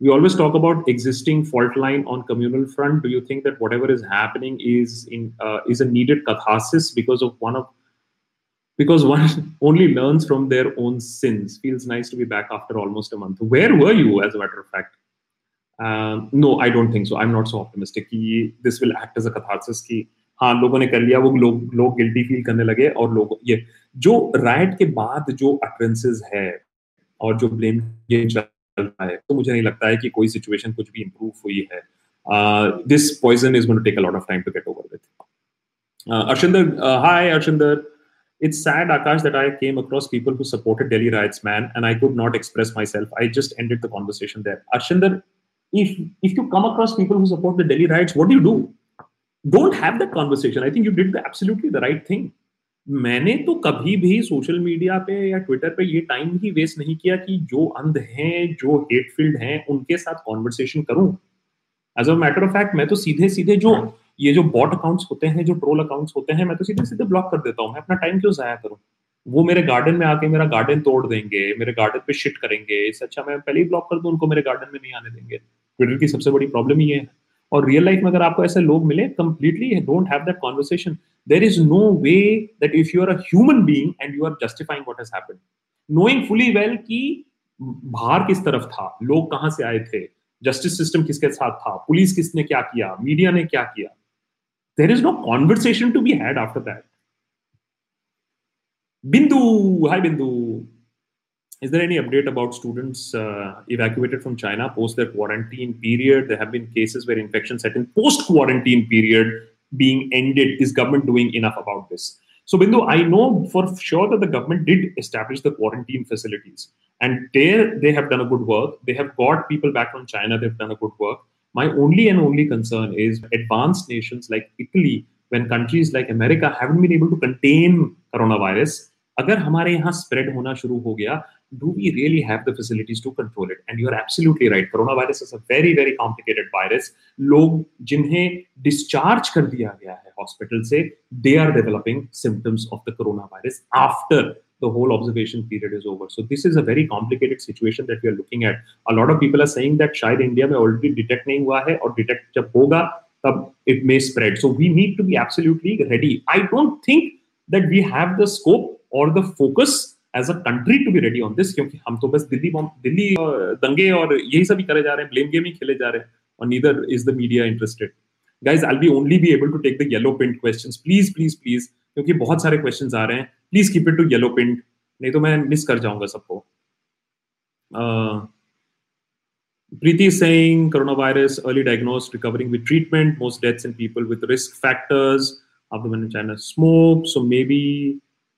we always talk about existing fault line on communal front. Do you think that whatever is happening is in uh, is a needed catharsis because of one of because one only learns from their own sins. Feels nice to be back after almost a month. Where were you, as a matter of fact? Um, no, I don't think so. I'm not so optimistic. This will act as a catharsis. Ki, हाँ लोगों ने कर लिया, वो लोग लोग guilty feel करने लगे और लोग, ये, जो राइट के बाद जो अटरेंसेज है और जो ब्लेम ये चल रहा है तो मुझे नहीं लगता है कि कोई सिचुएशन कुछ भी इंप्रूव हुई है। This poison is take a lot of time to get over with Arshinder hi Arshinder. It's sad Akash that I came across people who supported Delhi riots man and I could not express myself I just ended the conversation that Arshinder if if you come across people who support the Delhi riots what do you do Don't have that conversation. I think you did the, absolutely the right thing. मैंने तो कभी भी social media पे या Twitter पे ये time ही waste नहीं किया कि जो अंध हैं जो हेटफिल्ड हैं उनके साथ कॉन्वर्सेशन करूँ। As a matter of fact मैं तो सीधे सीधे जो ये जो बॉट अकाउंट्स होते हैं जो ट्रोल अकाउंट्स होते हैं मैं तो सीधे सीधे ब्लॉक कर देता हूँ। मैं अपना टाइम क्यों जाया करूँ? वो मेरे गार्डन में आके मेरा गार्डन तोड़ देंगे मेरे गार्डन पे शिट करेंगे। इससे अच्छा मैं पहले ही ब्लॉक कर दूँ उनको मेरे गार्डन में नहीं आने देंगे। ट्विटर की सबसे बड़ी प्रॉब्लम ये है। और रियल लाइफ में अगर आपको ऐसे लोग मिले completely don't have that conversation there is no way that if you are human being and you are justifying what has happened knowing fully well कि बाहर किस तरफ़ था लोग कहाँ से आए थे जस्टिस सिस्टम किसके साथ था पुलिस किसने क्या किया मीडिया ने क्या किया there is no conversation to be had after that. Bindu, hi Bindu. Is there any update about students uh, evacuated from China post their quarantine period? There have been cases where infection set in post quarantine period being ended. Is government doing enough about this? So, Bindu, I know for sure that the government did establish the quarantine facilities, and there they have done a good work. They have got people back from China. They've done a good work. My only and only concern is advanced nations like Italy, when countries like America haven't been able to contain coronavirus, अगर हमारे यहाँ spread होना शुरू हो गया do we really have the facilities to control it? And you're absolutely right. Coronavirus is a very, very complicated virus. लोग जिन्हें discharge कर दिया गया है हॉस्पिटल से they are developing symptoms of the coronavirus after the whole observation period is over. So this is a very complicated situation that we are looking at. A lot of people are saying that शायद India में already detect नहीं हुआ है और detect जब होगा तब it may spread. So we need to be absolutely ready. I don't think that we have the scope or the focus as a country to be ready on this क्योंकि हम तो बस दिल्ली दिल्ली दंगे और यही सभी करे जा रहे हैं ब्लेम गेम ही खेले जा रहे हैं, और neither is the media interested guys I be only be able to take the yellow pint question please please please क्योंकि बहुत सारे क्वेश्चन आ रहे हैं please keep it to yellow pint नहीं तो मैं मिस कर जाऊँगा सबको। Preeti Singh corona virus early diagnose recovering with treatment most deaths in people with risk factors आप smoke so may be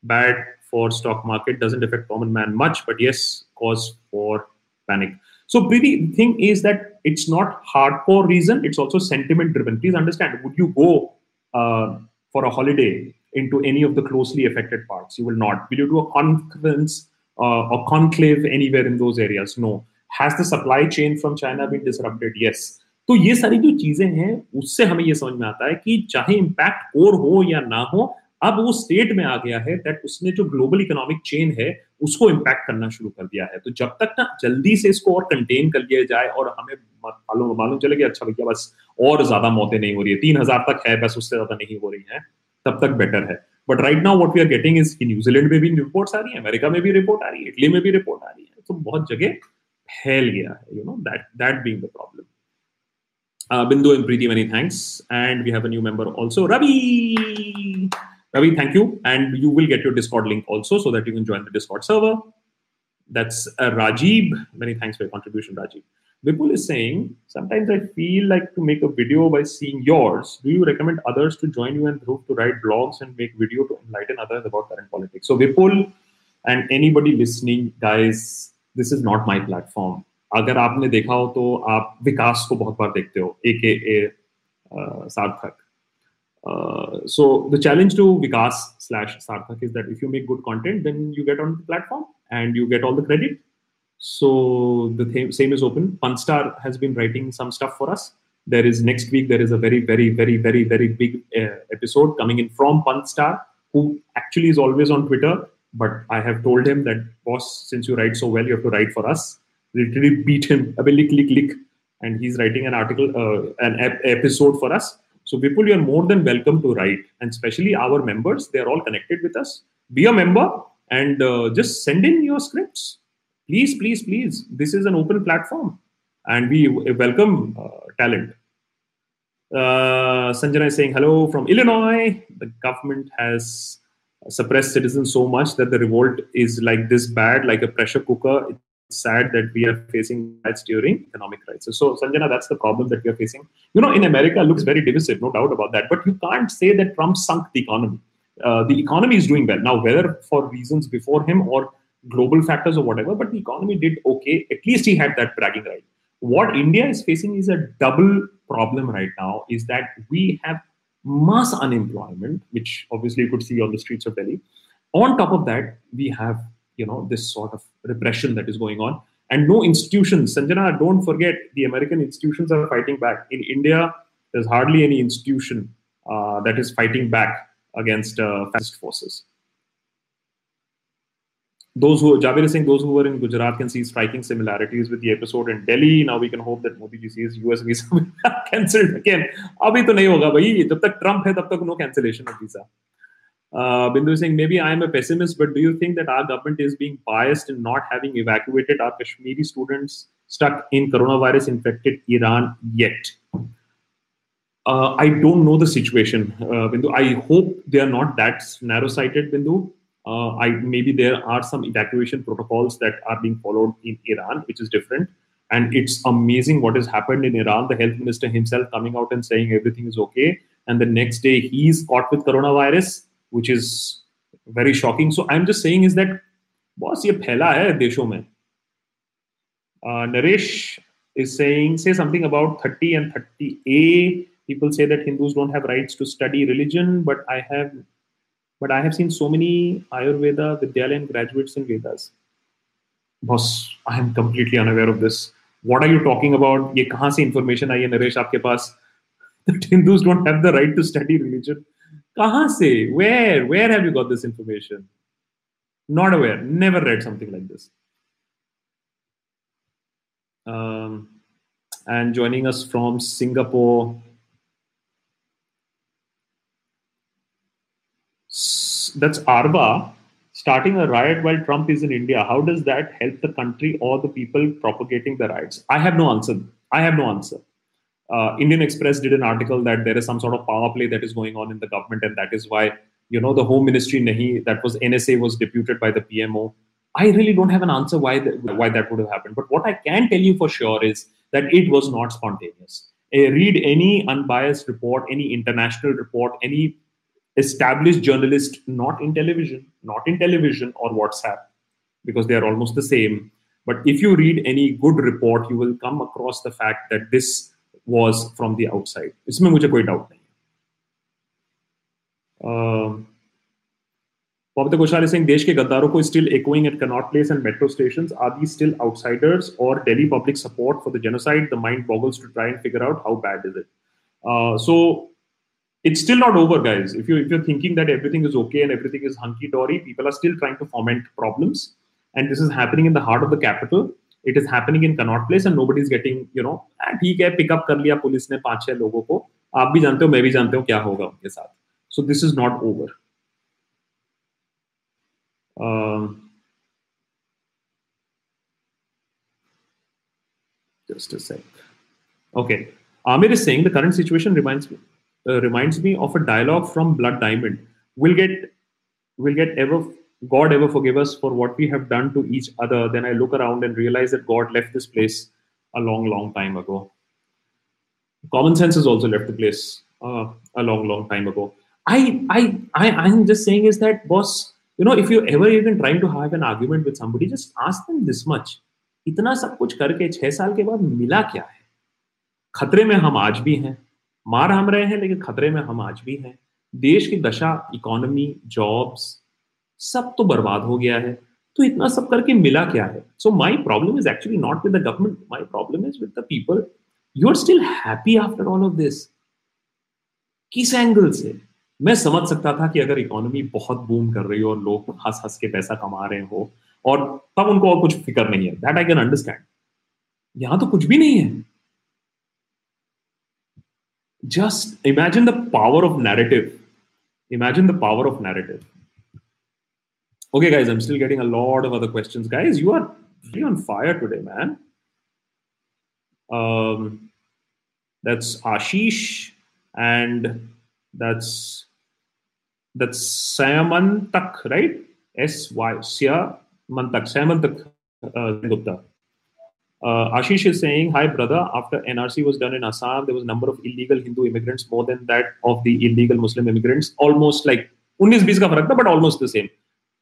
bad for stock market doesn't affect common man much, but yes, cause for panic. So the thing is that it's not hardcore reason; it's also sentiment driven. Please understand. Would you go uh, for a holiday into any of the closely affected parts. You will not. Will you do a conference uh, or conclave anywhere in those areas? No. Has the supply chain from China been disrupted? Yes. तो ये सारी जो चीज़ें हैं उससे हमें ये समझ में आता है कि चाहे इम्पैक्ट और हो या ना हो अब वो स्टेट में आ गया है दैट उसने जो ग्लोबल इकोनॉमिक चेन है उसको इम्पैक्ट करना शुरू कर दिया है। तो जब तक ना जल्दी से इसको और कंटेन कर लिया जाए और हमें मालूम मालूम चले कि अच्छा भैया बस और ज़्यादा मौतें नहीं हो रही है। तीन हज़ार तक है बस उससे ज़्यादा नहीं हो रही है। तब तक बेटर है। But right now what we are getting is कि न्यूजीलैंड में भी रिपोर्ट आ रही है अमेरिका में भी रिपोर्ट आ रही है इटली में भी रिपोर्ट आ रही है। तो बहुत जगह फैल गया है you know that that being the problem Uh, Bindu and Preeti, many thanks. And we have a new member. Ravi, thank you. And you will get your Discord link also so that you can join the Discord server. That's uh, Rajiv. Many thanks for your contribution, Rajiv. Vipul is saying, sometimes I feel like to make a video by seeing yours. Do you recommend others to join you and Dhruv to write blogs and make video to enlighten others about current politics? So Vipul and anybody listening, guys, this is not my platform. अगर आपने देखा हो तो आप विकास को बहुत बार देखते हो ए के ए सार्थक so the challenge to Vikas slash Sarthak is that if you make good content, then you get on the platform and you get all the credit. So the th- same is open. Punstar has been writing some stuff for us. There is next week. There is a very, very, very, very, very big uh, episode coming in from Punstar, who actually is always on Twitter. But I have told him that, boss, since you write so well, you have to write for us. Literally beat him. Click, click, click, and he's writing an article, uh, an ep- episode for us. So Vipul, you are more than welcome to write, and especially our members. They are all connected with us. Be a member and uh, just send in your scripts please, please, please, this is an open platform and we welcome uh, talent. Uh, Sanjana is saying, hello from Illinois. The government has suppressed citizens so much that the revolt is like this bad, like a pressure cooker. Sad that we are facing riots during economic crisis. So, Sanjana, that's the problem that we are facing. You know, in America, looks very divisive, no doubt about that. But you can't say that Trump sunk the economy. uh, the economy is doing well now, whether for reasons before him or global factors or whatever, but the economy did okay. At least he had that bragging right. What India is facing is a double problem right now. Is that we have mass unemployment, which obviously you could see on the streets of Delhi. On top of that, we have you know this sort of repression that is going on and no institutions sanjana don't forget the american institutions are fighting back in india there's hardly any institution uh, that is fighting back against uh, fascist forces those who Javed is saying those who were in Gujarat can see striking similarities with the episode in Delhi. Now we can hope that Modi ji sees US visa cancelled again. Abhi to nahi hoga bhai. Jab tak Trump hai, tab tak no cancellation of visa. Uh, Bindu is saying maybe I am a pessimist, but do you think that our government is being biased in not having evacuated our Kashmiri students stuck in coronavirus infected Iran yet? Uh, I don't know the situation, uh, Bindu. I hope they are not that narrow-sighted, Bindu. Uh, I maybe there are some evacuation protocols that are being followed in Iran, which is different. And it's amazing what has happened in Iran. The health minister himself coming out and saying everything is okay, and the next day he's caught with coronavirus, which is very shocking. So I'm just saying is that boss, ये फैला है देशों में. Uh, Naresh is saying say something about 30 and 30A people say that Hindus don't have rights to study religion, but I have, but I have seen so many Ayurveda Vidyalayan graduates in Vedas. Boss, I am completely unaware of this. What are you talking about? ये कहाँ से information आई है नरेश आपके पास? That Hindus don't have the right to study religion. Where? Where have you got this information? Not aware. Never read something like this. Um, and joining us from Singapore. That's Arba starting a riot while Trump is in India. How does that help the country or the people propagating the riots? I have no answer. I have no answer. Uh, Indian Express did an article that there is some sort of power play that is going on in the government, and that is why you know the Home Ministry nahi that was NSA was deputed by the PMO. I really don't have an answer why why that would have happened. But what I can tell you for sure is that it was not spontaneous. Read any unbiased report, any international report, any established journalist not in television not in television or whatsapp because they are almost the same but if you read any good report you will come across the fact that this was from the outside इसमें मुझे कोई doubt नहीं Pavita Ghoshal is saying देश के गद्दारों को still echoing at Connaught Place and metro stations. Are these still outsiders or Delhi public support for the genocide? The mind boggles to try and figure out how bad is it. Uh, so it's still not over, guys. If you if you're thinking that everything is okay and everything is hunky dory, people are still trying to foment problems, and this is happening in the heart of the capital. It is happening in Connaught Place, and nobody is getting, you know, ठीक है pickup कर लिया police ने पांच छह लोगों को आप भी जानते हो मैं भी जानते हो क्या होगा उनके साथ so this is not over just a sec. Okay. Amir is saying the current situation reminds me uh, reminds me of a dialogue from Blood Diamond. We'll get, we'll get ever, God ever forgive us for what we have done to each other. Then I look around and realize that God left this place a long, long time ago. Common sense has also left the place uh, a long, long time ago. I, I, I, I'm just saying is that, boss, you know, if you ever even trying to have an argument with somebody, just ask them this much. इतना सब कुछ करके छह साल के बाद मिला क्या है खतरे में हम आज भी हैं मार हम रहे हैं लेकिन खतरे में हम आज भी हैं देश की दशा इकोनॉमी जॉब्स सब तो बर्बाद हो गया है। तो इतना सब करके मिला क्या है? So my problem is actually not with the government my problem is with the people you are still happy after all of this किस एंगल से? मैं समझ सकता था कि अगर इकोनॉमी बहुत बूम कर रही हो और लोग हंस हंस के पैसा कमा रहे हो और तब उनको और कुछ फ़िक्र नहीं है। दैट आई कैन अंडरस्टैंड यहाँ तो कुछ भी नहीं है। Just imagine the power of narrative. Imagine the power of narrative. Okay, guys, I'm still getting a lot of other questions. Guys, you are really on fire today, man. Um, that's Ashish, and that's that's Samantak, right? S Y Sya Samantak uh, Gupta. Uh, Ashish is saying, "Hi, brother. After NRC was done in Assam, there was a number of illegal Hindu immigrants more than that of the illegal Muslim immigrants. Almost like 19-20 but almost the same.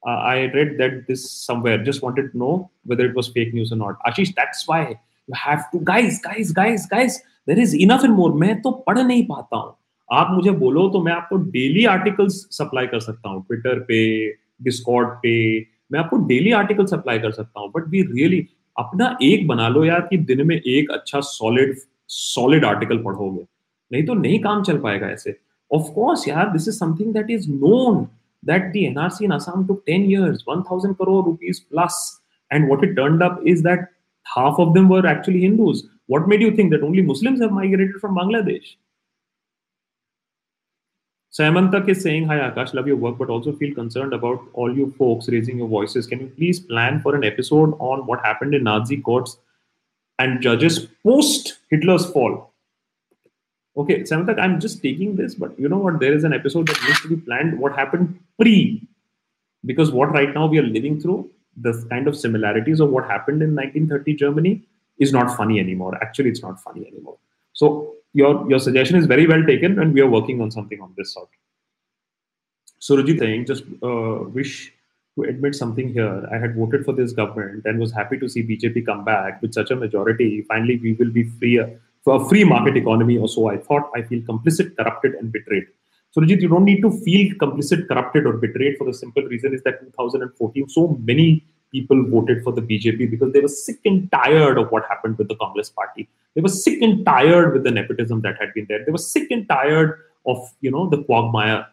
Same I read that this somewhere just wanted to know whether it was fake news और not Ashish that's why you have to guys guys guys guys there is enough and more मैं तो पढ़ नहीं पाता हूँ। आप मुझे बोलो तो मैं आपको डेली आर्टिकल्स सप्लाई कर सकता हूँ। ट्विटर पे डिस्कॉर्ड पे, मैं आपको डेली आर्टिकल सप्लाई कर सकता हूँ। बट वी रियली अपना एक बना लो यार कि दिन में एक अच्छा सॉलिड सॉलिड आर्टिकल पढ़ोगे। नहीं तो नहीं काम चल पाएगा ऐसे। ऑफ़ कोर्स यार this is something that is known that the NRC in Assam took 10 years, 1000 crore rupees plus. And what it turned up is that half of them were actually Hindus. What made you think that only Muslims have migrated from Bangladesh? Samantak is saying, Hi Akash, love your work, but also feel concerned about all you folks raising your voices. Can you please plan for an episode on what happened in Nazi courts and judges post Hitler's fall? Okay, Samantak, I'm just taking this, but you know what? There is an episode that needs to be planned. What happened pre? Because what right now we are living through, the kind of similarities of what happened in 1930 Germany is not funny anymore. Actually, it's not funny anymore. So your your suggestion is very well taken, and we are working on something on this sort. So Rajit, saying, just uh, wish to admit something here. I had voted for this government and was happy to see BJP come back with such a majority. Finally, we will be freer for a free market economy or so I thought. I feel complicit, corrupted, and betrayed. So, Rajit, you don't need to feel complicit, corrupted, or betrayed for the simple reason is that 2014, so many people voted for the BJP because they were sick and tired of what happened with the Congress party. They were sick and tired with the nepotism that had been there. They were sick and tired of, you know, the quagmire.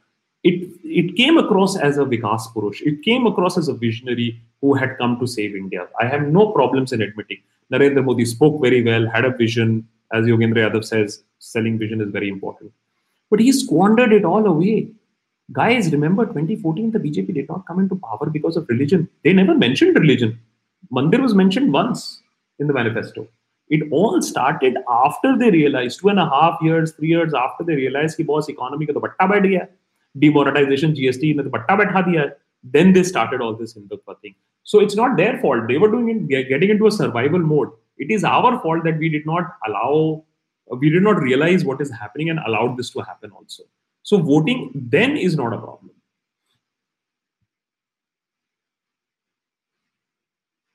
It, it came across as a Vikas Purush. It came across as a visionary who had come to save India. I have no problems in admitting. Narendra Modi spoke very well, had a vision, as Yogendra Yadav says, selling vision is very important. But he squandered it all away. Guys, remember 2014, the BJP did not come into power because of religion. They never mentioned religion. Mandir was mentioned once in the manifesto. It all started after they realized, two and a half years, three years after they realized that boss economy ka to batta baith. Demonetization, GST, ne to batta baitha diya. Then they started all this Hindutva thing. So it's not their fault. They were doing it, getting into a survival mode it is our fault that we did not allow we did not realize what is happening and allowed this to happen also. So voting then is not a problem.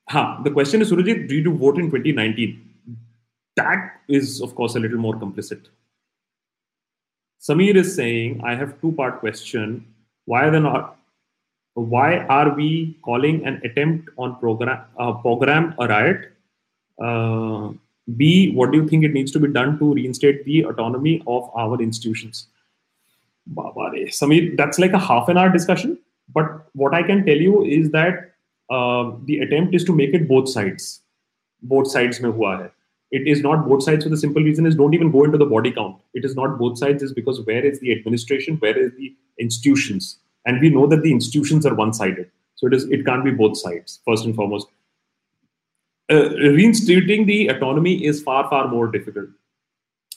Huh, the question is surajit did you vote in 2019 that is of course a little more complicit. Samir is saying i have two part question. Why are they not why are we calling an attempt on program uh, program a riot uh, B, what do you think it needs to be done to reinstate the autonomy of our institutions? Samir, that's like a half an hour discussion. But what I can tell you is that uh, the attempt is to make it both sides. Both sides mein hua hai. It is not both sides for the simple reason is don't even go into the body count. It is not both sides is because where is the administration, where is the institutions? And we know that the institutions are one-sided. So it is it can't be both sides, first and foremost uh, reinstating the autonomy is far, far more difficult.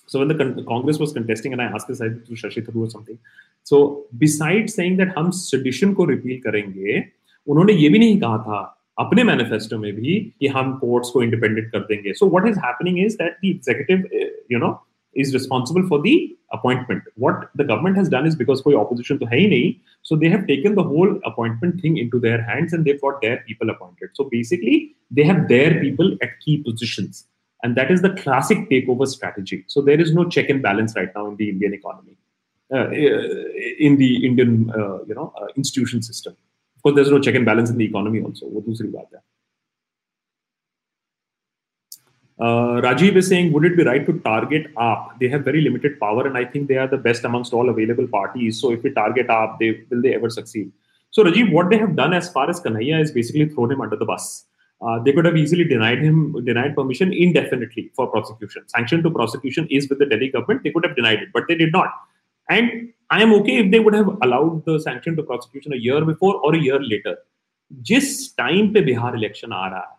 So when the con- Congress was contesting, and I asked this I to Shashi Tharoor or something. So besides saying that हम sedition को repeal करेंगे, उन्होंने ये भी नहीं कहा था अपने मैनिफेस्टो में भी कि हम कोर्ट्स को इंडिपेंडेंट कर देंगे so what is happening is that the executive you know is responsible for the appointment. What the government has done is because koi opposition to hai so they have taken the whole appointment thing into their hands and they've got their people appointed. So basically, they have their people at key positions. And that is the classic takeover strategy. So there is no check and balance right now in the Indian economy, uh, in the Indian uh, you know uh, institution system. Of course, there's no check and balance in the economy also. वो Uh, Rajiv is saying, would it be right to target AAP? They have very limited power, and I think they are the best amongst all available parties. So if we target AAP, they will they ever succeed? So Rajiv, what they have done as far as Kanhaiya is basically thrown him under the bus. Uh, they could have easily denied him denied permission indefinitely for prosecution. Sanction to prosecution is with the Delhi government. They could have denied it, but they did not. And I am okay if they would have allowed the sanction to prosecution a year before or a year later. जिस time पे Bihar election आ रहा है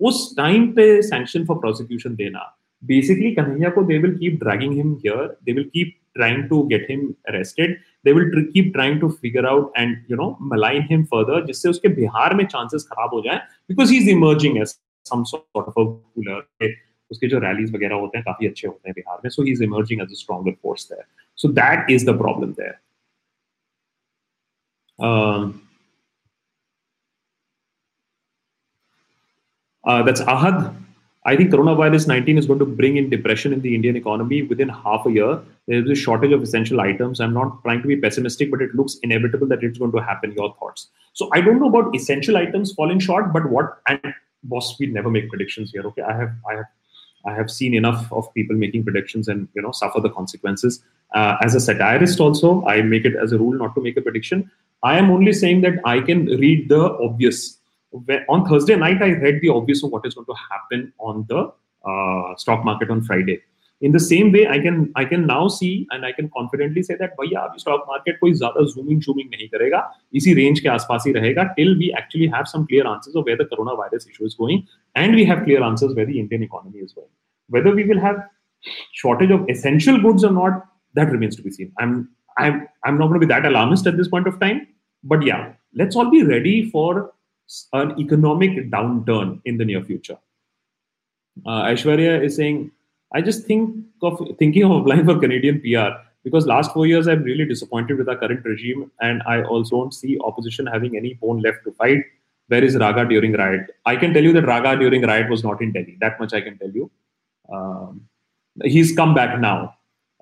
उस time पे sanction for prosecution देना basically Kanhaiya को they will keep dragging him here they will keep to get him arrested, they will tr- keep trying to figure out and, you know, malign him further, जिससे उसके बिहार में chances खराब हो जाए, because he is emerging as some sort of a ruler उसके जो rallies वगैरह होते हैं, काफ़ी अच्छे होते हैं बिहार में so he is emerging as a stronger force there so that is the problem there uh, that's Ahad. I think coronavirus 19 is going to bring in depression in the Indian economy within half a year. There's a shortage of essential items. I'm not trying to be pessimistic, but it looks inevitable that it's going to happen. Your thoughts? So I don't know about essential items falling short, but what and boss, we never make predictions here. Okay, I have I have I have seen enough of people making predictions and you know suffer the consequences. Uh, as a satirist, also, I make it as a rule not to make a prediction. I am only saying that I can read the obvious on Thursday night, I read the obvious of what is going to happen on the uh, stock market on Friday. In the same way, I can I can now see and I can confidently say that भैया अभी stock market कोई ज़्यादा zooming zooming नहीं करेगा इसी range के आसपास ही रहेगा till we actually have some clear answers of where the coronavirus issue is going and we have clear answers where the Indian economy is going. Whether we will have shortage of essential goods or not, that remains to be seen. I'm I'm I'm not going to be that alarmist at this point of time, but yeah, let's all be ready for an economic downturn in the near future. Uh, Aishwarya is saying I just think of thinking of applying for Canadian PR because last four years I'm really disappointed with our current regime, and I also don't see opposition having any bone left to fight. Where is Raga during riot? I can tell you that Raga during riot was not in Delhi. That much I can tell you. Um, he's come back now,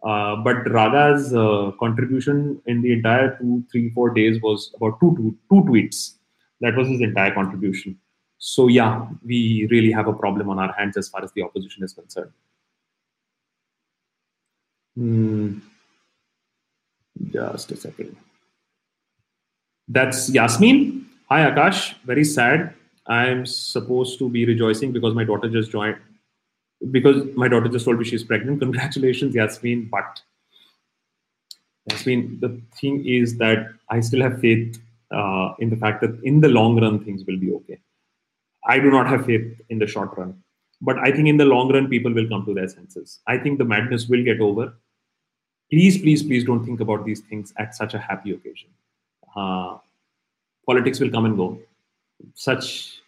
uh, but Raga's uh, contribution in the entire two, three, four days was about two, two, two tweets. That was his entire contribution. So yeah, we really have a problem on our hands as far as the opposition is concerned. Hmm. Just a second. That's Yasmin. Hi, Akash. Very sad. I'm supposed to be rejoicing because my daughter just joined. Because my daughter just told me she's pregnant. Congratulations, Yasmin. But Yasmin, the thing is that I still have faith uh, in the fact that in the long run things will be okay. I do not have faith in the short run. But I think in the long run, people will come to their senses. I think the madness will get over please, please, please don't think about these things at such a happy occasion. Uh, politics will come and go. Such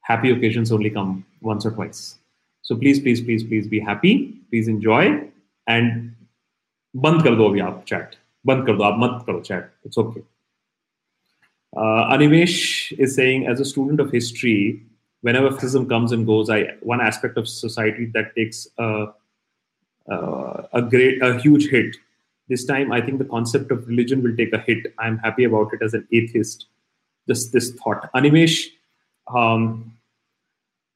happy occasions only come once or twice. So please, please, please, please be happy. Please enjoy and बंद कर दो अभी आप chat बंद कर दो आप मत करो chat it's okay Animesh is saying, as a student of history, whenever fascism comes and goes, I one aspect of society that takes a uh, a great, a huge hit. This time, I think the concept of religion will take a hit. I'm happy about it as an atheist. Just this thought, Animesh. Um,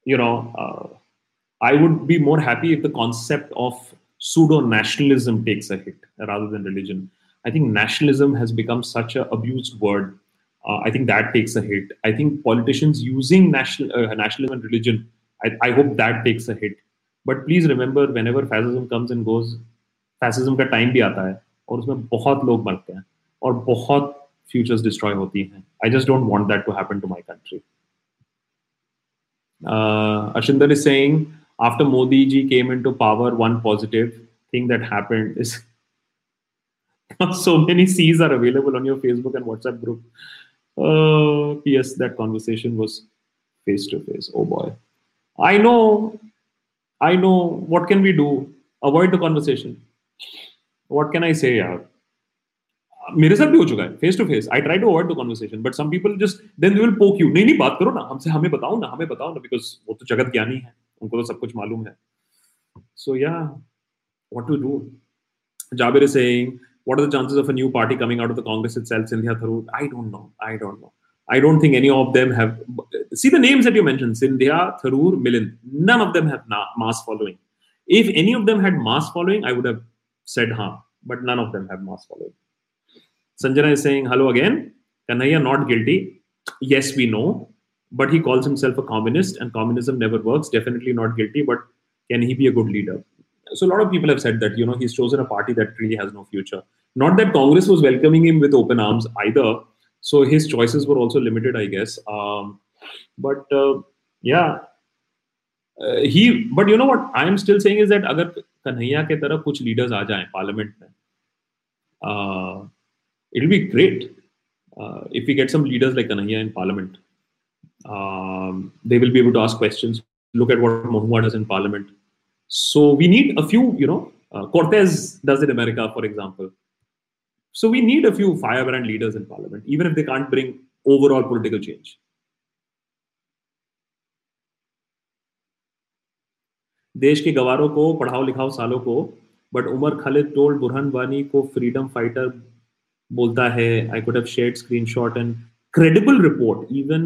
you know, uh, I would be more happy if the concept of pseudo nationalism takes a hit rather than religion. I think nationalism has become such an abused word. Uh, I think that takes a hit. I think politicians using national uh, nationalism and religion. I, I, hope that takes a hit. But please remember whenever fascism comes and goes fascism का time भी आता है और उसमें बहुत लोग मरते हैं और बहुत फ्यूचर्स डिस्ट्रॉय होती हैं I just don't want that to happen to my country Ashinder is saying after Modi ji came into power, one positive thing that happened is so many C's are available on your Facebook and WhatsApp group. Uh, yes, that conversation was face to face. Oh boy. I know I know what can we do? Avoid the conversation. What can I say, yaar? मेरे साथ भी हो चुका है face to face I try to avoid the conversation but some people just then they will poke you नहीं नहीं बात करो ना हमसे हमें बताओ ना हमें बताओ ना बिकॉज़ वो तो जगत ज्ञानी है उनको तो सब कुछ मालूम है so yeah what to do Jabir is saying what are the chances of a new party coming out of the Congress itself, Sindhya Tharoor? I don't know. I don't know. I don't think any of them have. See the names that you mentioned Sindhya, Tharoor, Milind. None of them have mass following. If any of them had mass following, I would have said ha, but none of them have mass following. Sanjana is saying hello again. Kanhaiya not guilty. Yes, we know, but he calls himself a communist, and communism never works. Definitely not guilty, but can he be a good leader? So a lot of people have said that you know he's chosen a party that really has no future. Not that Congress was welcoming him with open arms either. So his choices were also limited i guess. Um, but uh, yeah. Uh, he but you know what i am still saying is that kanhaiya ke tarah kuch leaders aa jaएं parliament uh, it'll be great uh, if we get some leaders like kanhaiya in parliament. Um, they will be able to ask questions look at what Mahua does in parliament so we need a few you know uh, cortez does in america for example So we need a few firebrand leaders in parliament, even if they can't bring overall political change. देश के गवारों को पढ़ाओ लिखाओ सालों को but Umar Khalid told Burhan Wani को freedom fighter बोलता है I could have shared screenshot and credible report even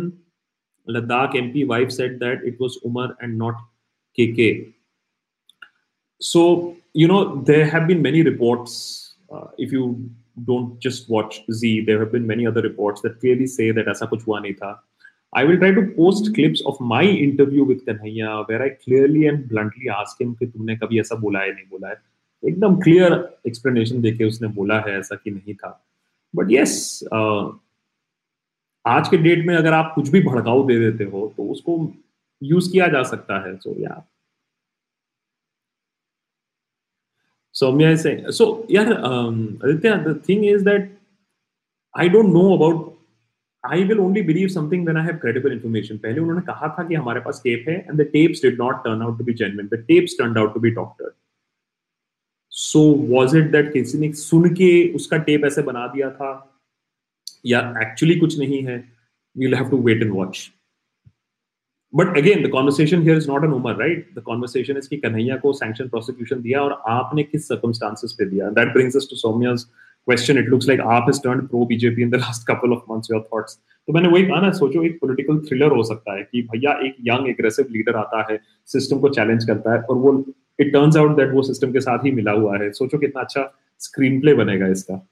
ladakh mp wife said that it was umar and not kk so you know there have been many reports uh, if you don't just watch z there have been many other reports that clearly say that aisa kuch hua nahi tha I will try to post clips of my interview with Kanhaiya where I clearly and bluntly ask him कि तुमने कभी ऐसा बोला है नहीं बोला है एकदम क्लियर एक्सप्लेनेशन देके उसने बोला है ऐसा कि नहीं था बट यस uh, आज के डेट में अगर आप कुछ भी भड़काऊ दे देते हो तो उसको यूज़ किया जा सकता है सो या सौम्या से सो यार Aditya the thing is that I don't know about I will only believe something when I have credible information पहले उन्होंने कहा था कि हमारे पास टेप है and the tapes did not turn out to be genuine the tapes turn out to be doctor so was it that किसी ने सुन के उसका टेप ऐसे बना दिया था? या एक्चुअली कुछ नहीं है? We'll have to wait and watch But again the conversation here is not an Umar right the conversation is कि कन्हैया को सैंक्शन प्रोसिक्यूशन दिया और आपने किस सर्कमस्टांसेस पे दिया that brings us to Saumya's question it looks like आप has turned pro BJP in the last couple of months your thoughts तो मैंने वही कहा ना सोचो एक पॉलिटिकल थ्रिलर हो सकता है कि भैया एक यंग एग्रेसिव लीडर आता है सिस्टम को चैलेंज करता है और वो इट टर्न्स आउट दैट वो सिस्टम के साथ ही मिला हुआ है सोचो कितना अच्छा स्क्रीन प्ले बनेगा इसका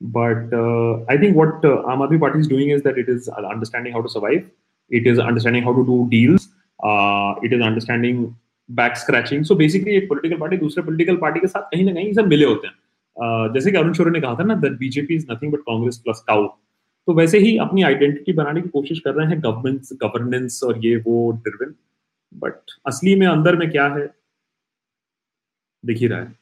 But uh, I think what uh, Aam Aadmi Party is doing is that it is understanding how to survive. It is understanding how to do deals. Uh, it is understanding back scratching. So basically एक political party दूसरे political party के साथ कहीं ना कहीं सब मिले होते हैं। Uh, जैसे कि अरुण शोरे ने कहा था ना that BJP is nothing but Congress plus cow तो वैसे ही अपनी आइडेंटिटी बनाने की कोशिश कर रहे हैं गवर्नेंस गवर्नेंस और ये वो ड्रिवन बट असली में अंदर में क्या है? दिख ही रहा है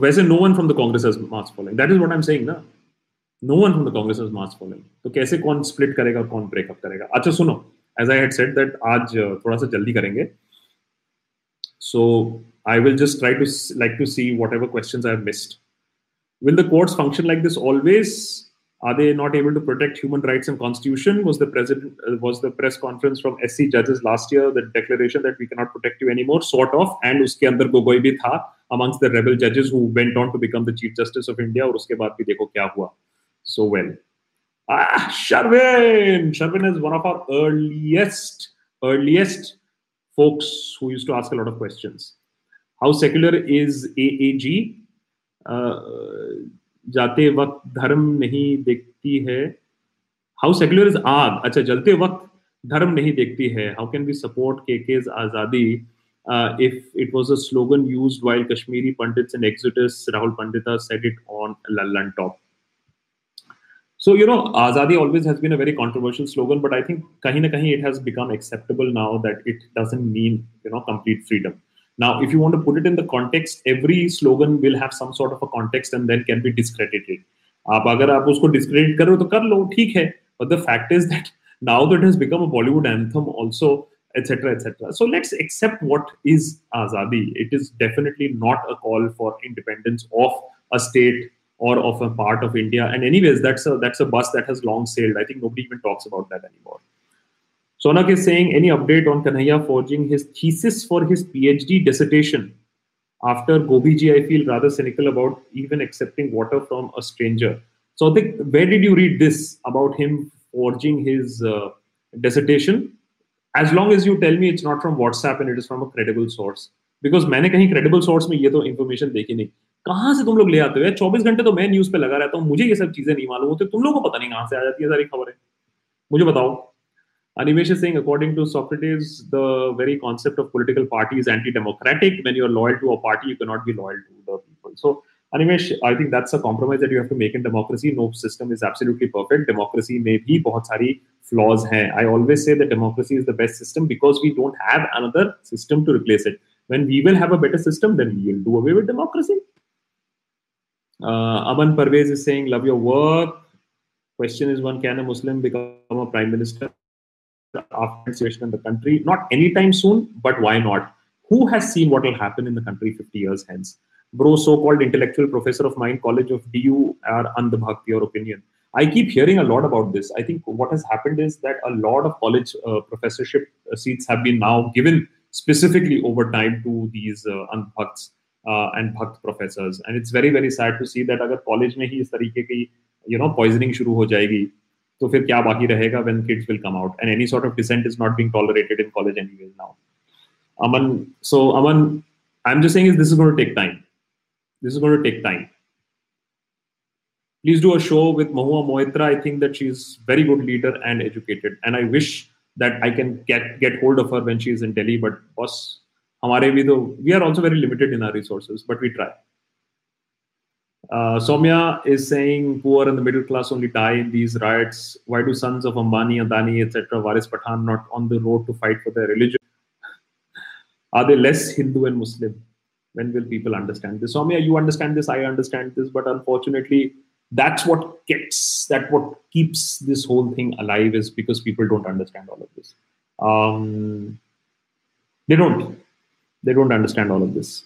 वैसे no one from the Congress has mass following that is what I am saying ना। No one from the Congress has mass following तो कैसे कौन स्प्लिट करेगा कौन ब्रेकअप करेगा अच्छा सुनो as I had said that आज थोड़ा सा जल्दी करेंगे so I will just try to like to see whatever question I have missed will the courts function like this always are they not able to protect human rights and constitution was the president uh, was the press conference from sc judges last year the declaration that we cannot protect you anymore sort of and uske andar gogoi bhi tha amongst the rebel judges who went on to become the Chief Justice of India. और उसके बाद भी देखो क्या हुआ. So well. Ah, Sharvin! Sharvin is one of our earliest, earliest folks who used to ask a lot of questions. How secular is AAG? Uh, जाते वक्त धर्म नहीं देखती है हाउ सेक्युलर इज़ आग अच्छा जलते वक्त धर्म नहीं देखती है हाउ कैन वी सपोर्ट के केज आज़ादी uh, if it was a slogan used while Kashmiri Pandits in Exodus, Rahul Pandita said it on Lallan Top. So, you know, Azadi always has been a very controversial slogan, but I think kahin na kahin it has become acceptable now that it doesn't mean, you know, complete freedom. Now, if you want to put it in the context, every slogan will have some sort of a context and then can be discredited. आप अगर आप उसको discredit करो तो कर लो ठीक है but the fact is that now that has become a Bollywood anthem also etc etc so let's accept what is azadi it is definitely not a call for independence of a state or of a part of india and anyways that's a that's a bus that has long sailed i think nobody even talks about that anymore sonak is saying any update on kanhaiya forging his thesis for his phd dissertation after gobiji i feel rather cynical about even accepting water from a stranger so i think where did you read this about him forging his uh, dissertation as long as you tell me it's not from WhatsApp and it is from a credible source because मैंने कहीं credible source में ये तो information देखी नहीं कहाँ से तुम लोग ले आते हो चौबीस घंटे तो मैं न्यूज़ पे लगा रहता हूँ, मुझे ये सब चीज़ें नहीं मालूम होते, तुम लोगों को पता नहीं कहाँ से आ जाती है सारी खबरें। मुझे बताओ। Animesh Singh according to Socrates the very concept of political party is anti democratic when you loyal to a party you cannot be loyal to the people so Animesh I think that's a compromise that you have to make in democracy no system is absolutely perfect democracy में भी बहुत सारी flaws हैं। I always say democracy is the best system because we don't have another system to replace it when we will have a better system, then we will do away with democracy. Uh, Aman Parvez is saying, love your work. Question is one, can a Muslim become a prime minister after situation in the country? Not anytime soon, but why not? who has seen what will happen in the country 50 years hence? Bro, so-called intellectual professor of mine, College of DU are Andhbhakt, your opinion. I keep hearing a lot about this. I think what has happened is that a lot of college uh, professorship uh, seats have been now given specifically over time to these uh, Andhbhakts uh, and Bhakt professors. And it's very, very sad to see that अगर college में ही इस तरीके की you know poisoning शुरू हो जाएगी तो फिर क्या बाकी रहेगा when kids will come out and any sort of dissent is not being tolerated in college anyways now. Aman, so Aman, I'm just saying is this is going to take time. This is going to take time. Please do a show with Mahua Moitra. I think that she's very good leader and educated, and I wish that I can get get hold of her when she is in Delhi. But boss, हमारे भी तो we are also very limited in our resources, but we try. Uh, Soumya is saying poor and the middle class only die in these riots. Why do sons of Ambani, Adani, etc., Waris Pathan not on the road to fight for their religion? Are they less Hindu and Muslim? When will people understand this? Soumya, you understand this, I understand this, but unfortunately, that's what gets that what keeps this whole thing alive is because people don't understand all of this. Um, they don't. They don't understand all of this.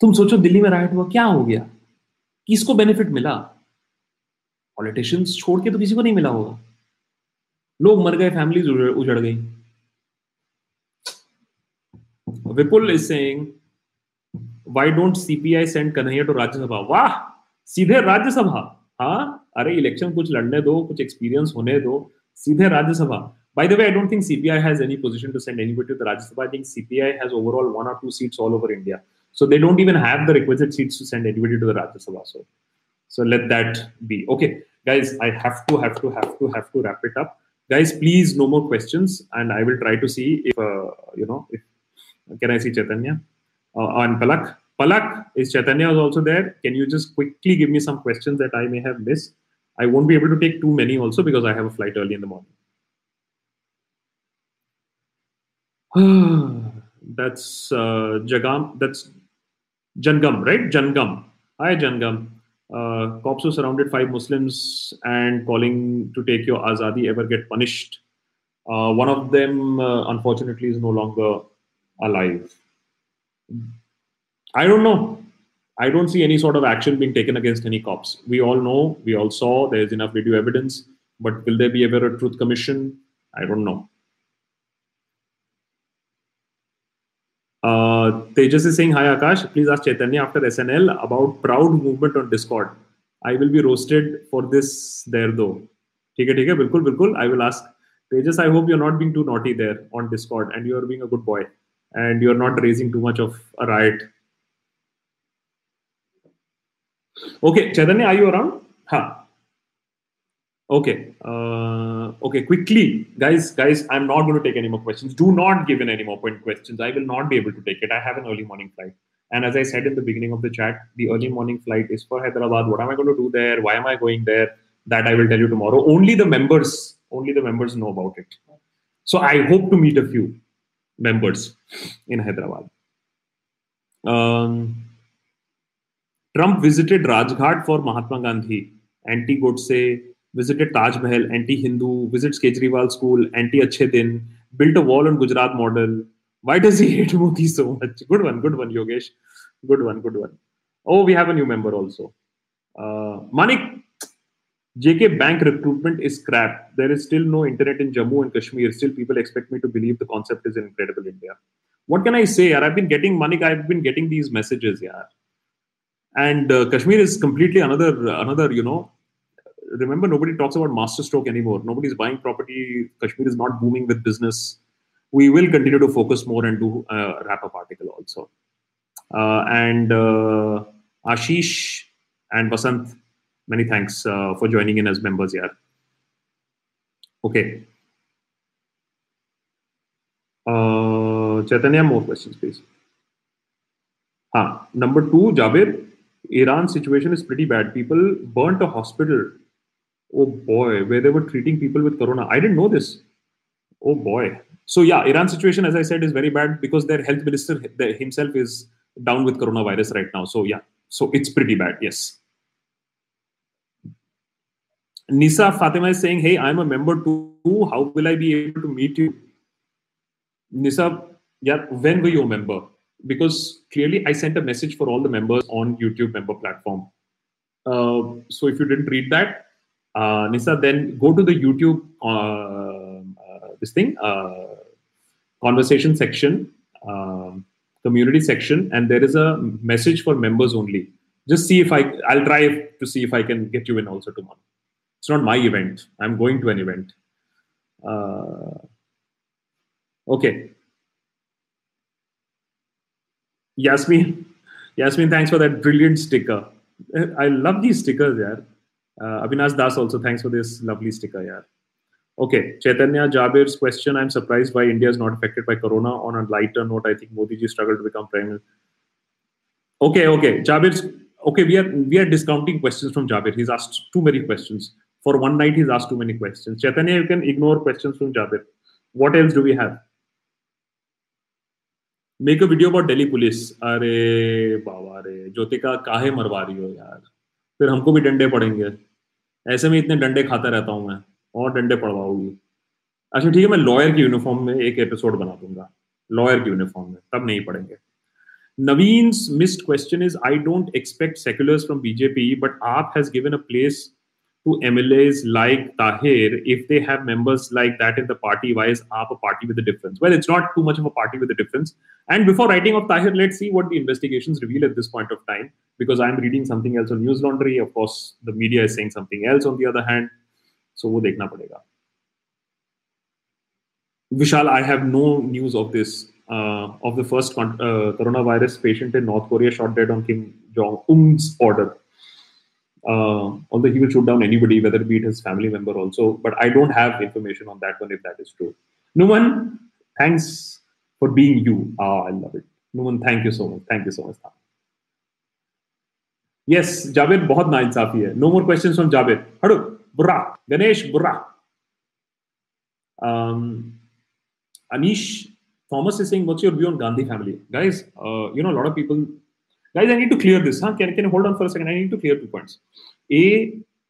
तुम सोचो दिल्ली में right हुआ क्या हो गया? किसको benefit मिला? Politicians छोड़ के तो किसी को नहीं मिला होगा। लोग मर गए फैमिलीज़ उजड़ गई। is saying, why don't CPI send Kanhaiya to Rajya Sabha? वाह! सीधे राज्यसभा हाँ? अरे इलेक्शन कुछ लड़ने दो कुछ एक्सपीरियंस होने दो। सीधे राज्य सभा। By the way, I don't think CPI has any position to send anybody to the Rajya Sabha. I think CPI has overall one or two seats all over India. So they don't even have the requisite seats to send anybody to the Rajya Sabha. So, so let that be. Okay, guys, I have to, have to, have to, have to wrap it up. Guys, please, no more questions, and I will try to see if uh, you know if can I see Chaitanya? Uh, and Palak. Palak, is Chaitanya also there? Can you just quickly give me some questions that I may have missed? I won't be able to take too many also because I have a flight early in the morning. that's uh, Jagam. That's Jangam, right? Jangam. Hi, Jangam. Uh, cops who surrounded five Muslims and calling to take your azadi ever get punished. Uh, one of them, uh, unfortunately, is no longer alive. I don't know. I don't see any sort of action being taken against any cops. We all know, we all saw, there's enough video evidence, but will there be ever a truth commission? I don't know. Uh, Tejas is saying, Hi Akash, please ask Chaitanya after SNL about proud movement on Discord. I will be roasted for this there though. ठीक है ठीक है बिल्कुल बिल्कुल I will ask. Tejas, I hope you're not being too naughty there on Discord and you're being a good boy and you're not raising too much of a riot. Okay, Chaitanya, are you around? Huh. Okay. Uh, okay, quickly, guys, guys, I'm not going to take any more questions. Do not give in any more point questions. I will not be able to take it. I have an early morning flight. And as I said in the beginning of the chat, the early morning flight is for Hyderabad. What am I going to do there? Why am I going there? That I will tell you tomorrow. Only the members, only the members know about it. So I hope to meet a few members in Hyderabad. Um, Trump visited Rajghat for Mahatma Gandhi, anti Godse, visited Taj Mahal, anti Hindu, visits Kejriwal school, anti Achhe Din, built a wall on Gujarat model. Why does he hate Modi so much? Good one, good one, Yogesh. Good one, good one. Oh, we have a new member also. Uh, Manik, JK Bank recruitment is crap. There is still no internet in Jammu and Kashmir. Still, people expect me to believe the concept is incredible India. What can I say? Yaar? I've been getting money. I've been getting these messages. Yeah, and uh, Kashmir is completely another another. You know, remember nobody talks about masterstroke anymore. Nobody's buying property. Kashmir is not booming with business. We will continue to focus more and do a wrap up article also. Uh, and uh, Ashish and Basant many thanks uh, for joining in as members here. Okay. Uh, Chaitanya, more questions, please. Ah, number two, Jabir, Iran situation is pretty bad. People burnt a hospital. Oh boy, where they were treating people with corona. I didn't know this. Oh boy. So yeah, Iran situation, as I said, is very bad because their health minister himself is down with coronavirus right now. So yeah, so it's pretty bad. Yes. Nisa Fatima is saying, Hey, I'm a member too. How will I be able to meet you? Nisa, yeah, when were you a member? Because clearly I sent a message for all the members on YouTube member platform. Uh, so if you didn't read that, uh, Nisa, then go to the YouTube uh, uh this thing uh, conversation section, um, community section, and there is a message for members only. Just see if I I'll try to see if I can get you in also tomorrow. It's not my event. I'm going to an event. Okay. Yasmin, Yasmin, thanks for that brilliant sticker. I love these stickers, yeah. Uh, Avinash Das also, thanks for this lovely sticker, yeah. Okay, Chaitanya Jabir's question. I'm surprised why India is not affected by Corona. On a lighter note, I think Modi ji struggled to become prime minister. Okay, okay. Jabir's okay. We are we are discounting questions from Jabir. He's asked too many questions. For one night, he's asked too many questions. Chaitanya, you can ignore questions from Jabir. What else do we have? Make a video about Delhi police अरे बाबा रे ज्योतिका काहे मरवा रही हो यार फिर हमको भी डंडे पड़ेंगे ऐसे में इतने डंडे खाता रहता हूँ मैं, और डंडे पढ़वाऊँगी अच्छा ठीक है, मैं लॉयर की यूनिफॉर्म में एक एपिसोड बना दूँगा। लॉयर की यूनिफॉर्म में, तब नहीं पढ़ेंगे। Naveen missed question is I don't expect seculars from BJP but AAP has given a place to MLAs like Tahir, if they have members like that in the party, why is AAP a party with a difference? Well, it's not too much of a party with a difference. And before writing of Tahir, let's see what the investigations reveal at this point of time, because I'm reading something else on News Laundry. Of course, the media is saying something else on the other hand. So wo dekhna padega. Vishal, I have no news of this. Uh, of the first uh, coronavirus patient in North Korea shot dead on Kim Jong Un's order uh, although he will shoot down anybody, whether it be his family member also. But I don't have information on that one if that is true. Numan, thanks for being you. Ah, I love it. Numan, thank you so much. Thank you so much. Yes, Javed, बहुत ना इंसाफी है. No more questions from Javed. Hadu, burra. Ganesh, burra. Um, Anish Thomas is saying, what's your view on Gandhi family? Guys, uh, you know, a lot of people guys i need to clear this huh? can, can you hold on for a second i need to clear two points a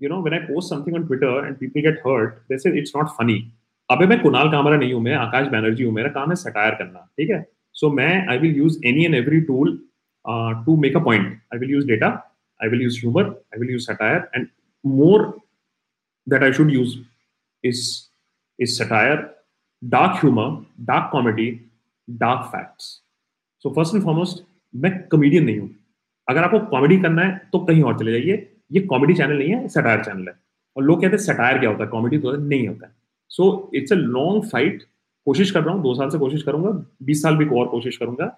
you know when i post something on twitter and people get hurt they say it's not funny अबे मैं कुणाल कामरा नहीं हूं मैं आकाश बैनर्जी हूं मेरा काम है satire करना ठीक है सो मैं I will use any and every tool to make a point I will use data I will use humour I will use satire and more that I should use is is satire, dark humor, dark comedy, dark facts. So first and foremost, मैं comedian नहीं हूँ। अगर आपको comedy करना है तो कहीं और चले जाइए। ये कॉमेडी चैनल नहीं है सटायर चैनल है। और लोग कहते हैं सटायर क्या होता है? कॉमेडी तो नहीं होता। है so it's a long fight कोशिश कर रहा हूँ, दो साल से कोशिश करूँगा। बीस साल भी और कोशिश करूँगा।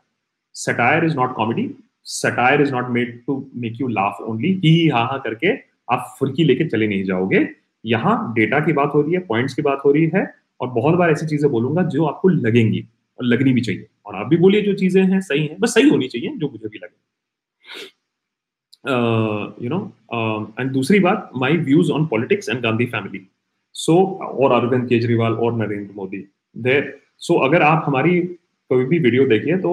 Satire is not comedy satire is not made to make you laugh only ही, हा हा करके आप फुर्की लेके चले नहीं जाओगे। यहाँ डेटा की बात हो रही है पॉइंट्स की बात हो रही है। और बहुत बार ऐसी चीज़ें बोलूँगा जो आपको लगेंगी और लगनी भी चाहिए। और आप भी बोलिए जो चीज़ें हैं, सही हैं, बस सही होनी चाहिए, जो मुझे भी लगे। यू नो एंड दूसरी बात my views on politics and Gandhi family so और अरविंद केजरीवाल और नरेंद्र मोदी देर सो अगर आप हमारी कोई भी वीडियो देखिए तो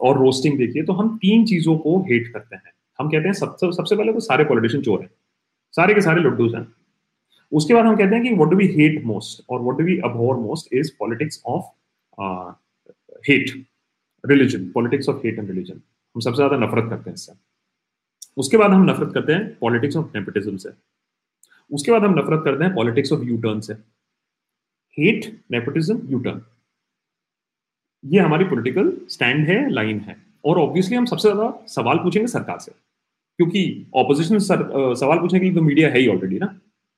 और रोस्टिंग देखिए तो हम तीन चीज़ों को हेट करते हैं। हम कहते हैं सबसे सबसे पहले तो सारे पॉलिटिशियन चोर हैं। सारे के सारे लड्डूज हैं। उसके बाद हम कहते हैं कि what do we hate most और what do we abhor most is politics of hate religion politics of hate and religion हम सबसे ज़्यादा नफरत करते हैं इससे। उसके बाद हम नफरत करते हैं पॉलिटिक्स ऑफ़ नेपोटिज्म से। उसके बाद हम नफरत करते हैं पॉलिटिक्स ऑफ़ यू टर्न से। हेट नेपोटिज्म यू टर्न ये हमारी पॉलिटिकल स्टैंड है लाइन है। और ऑब्वियसली हम सबसे ज़्यादा सवाल पूछेंगे सरकार से। क्योंकि ऑपोजिशन सवाल पूछने के लिए तो मीडिया है ही ऑलरेडी ना।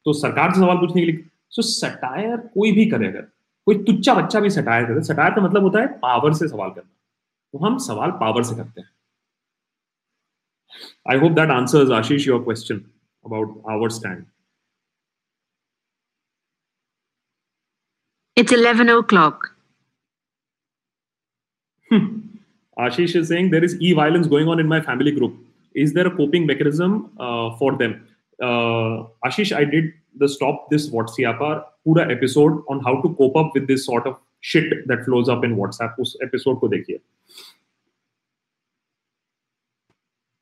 तो सरकार से सवाल पूछने के लिए सो सटायर कोई भी करे अगर कोई तुच्छा बच्चा भी सटायर करते सटायर का तो मतलब होता है पावर से सवाल करना। तो हम सवाल पावर से करते हैं। I hope that answer Ashish your question about our stand it's eleven o'clock Ashish is saying there is e violence going on in my family group is for them the stop this WhatsApp पूरा episode on how to cope up with this sort of shit that flows up in WhatsApp उस episode को देखिए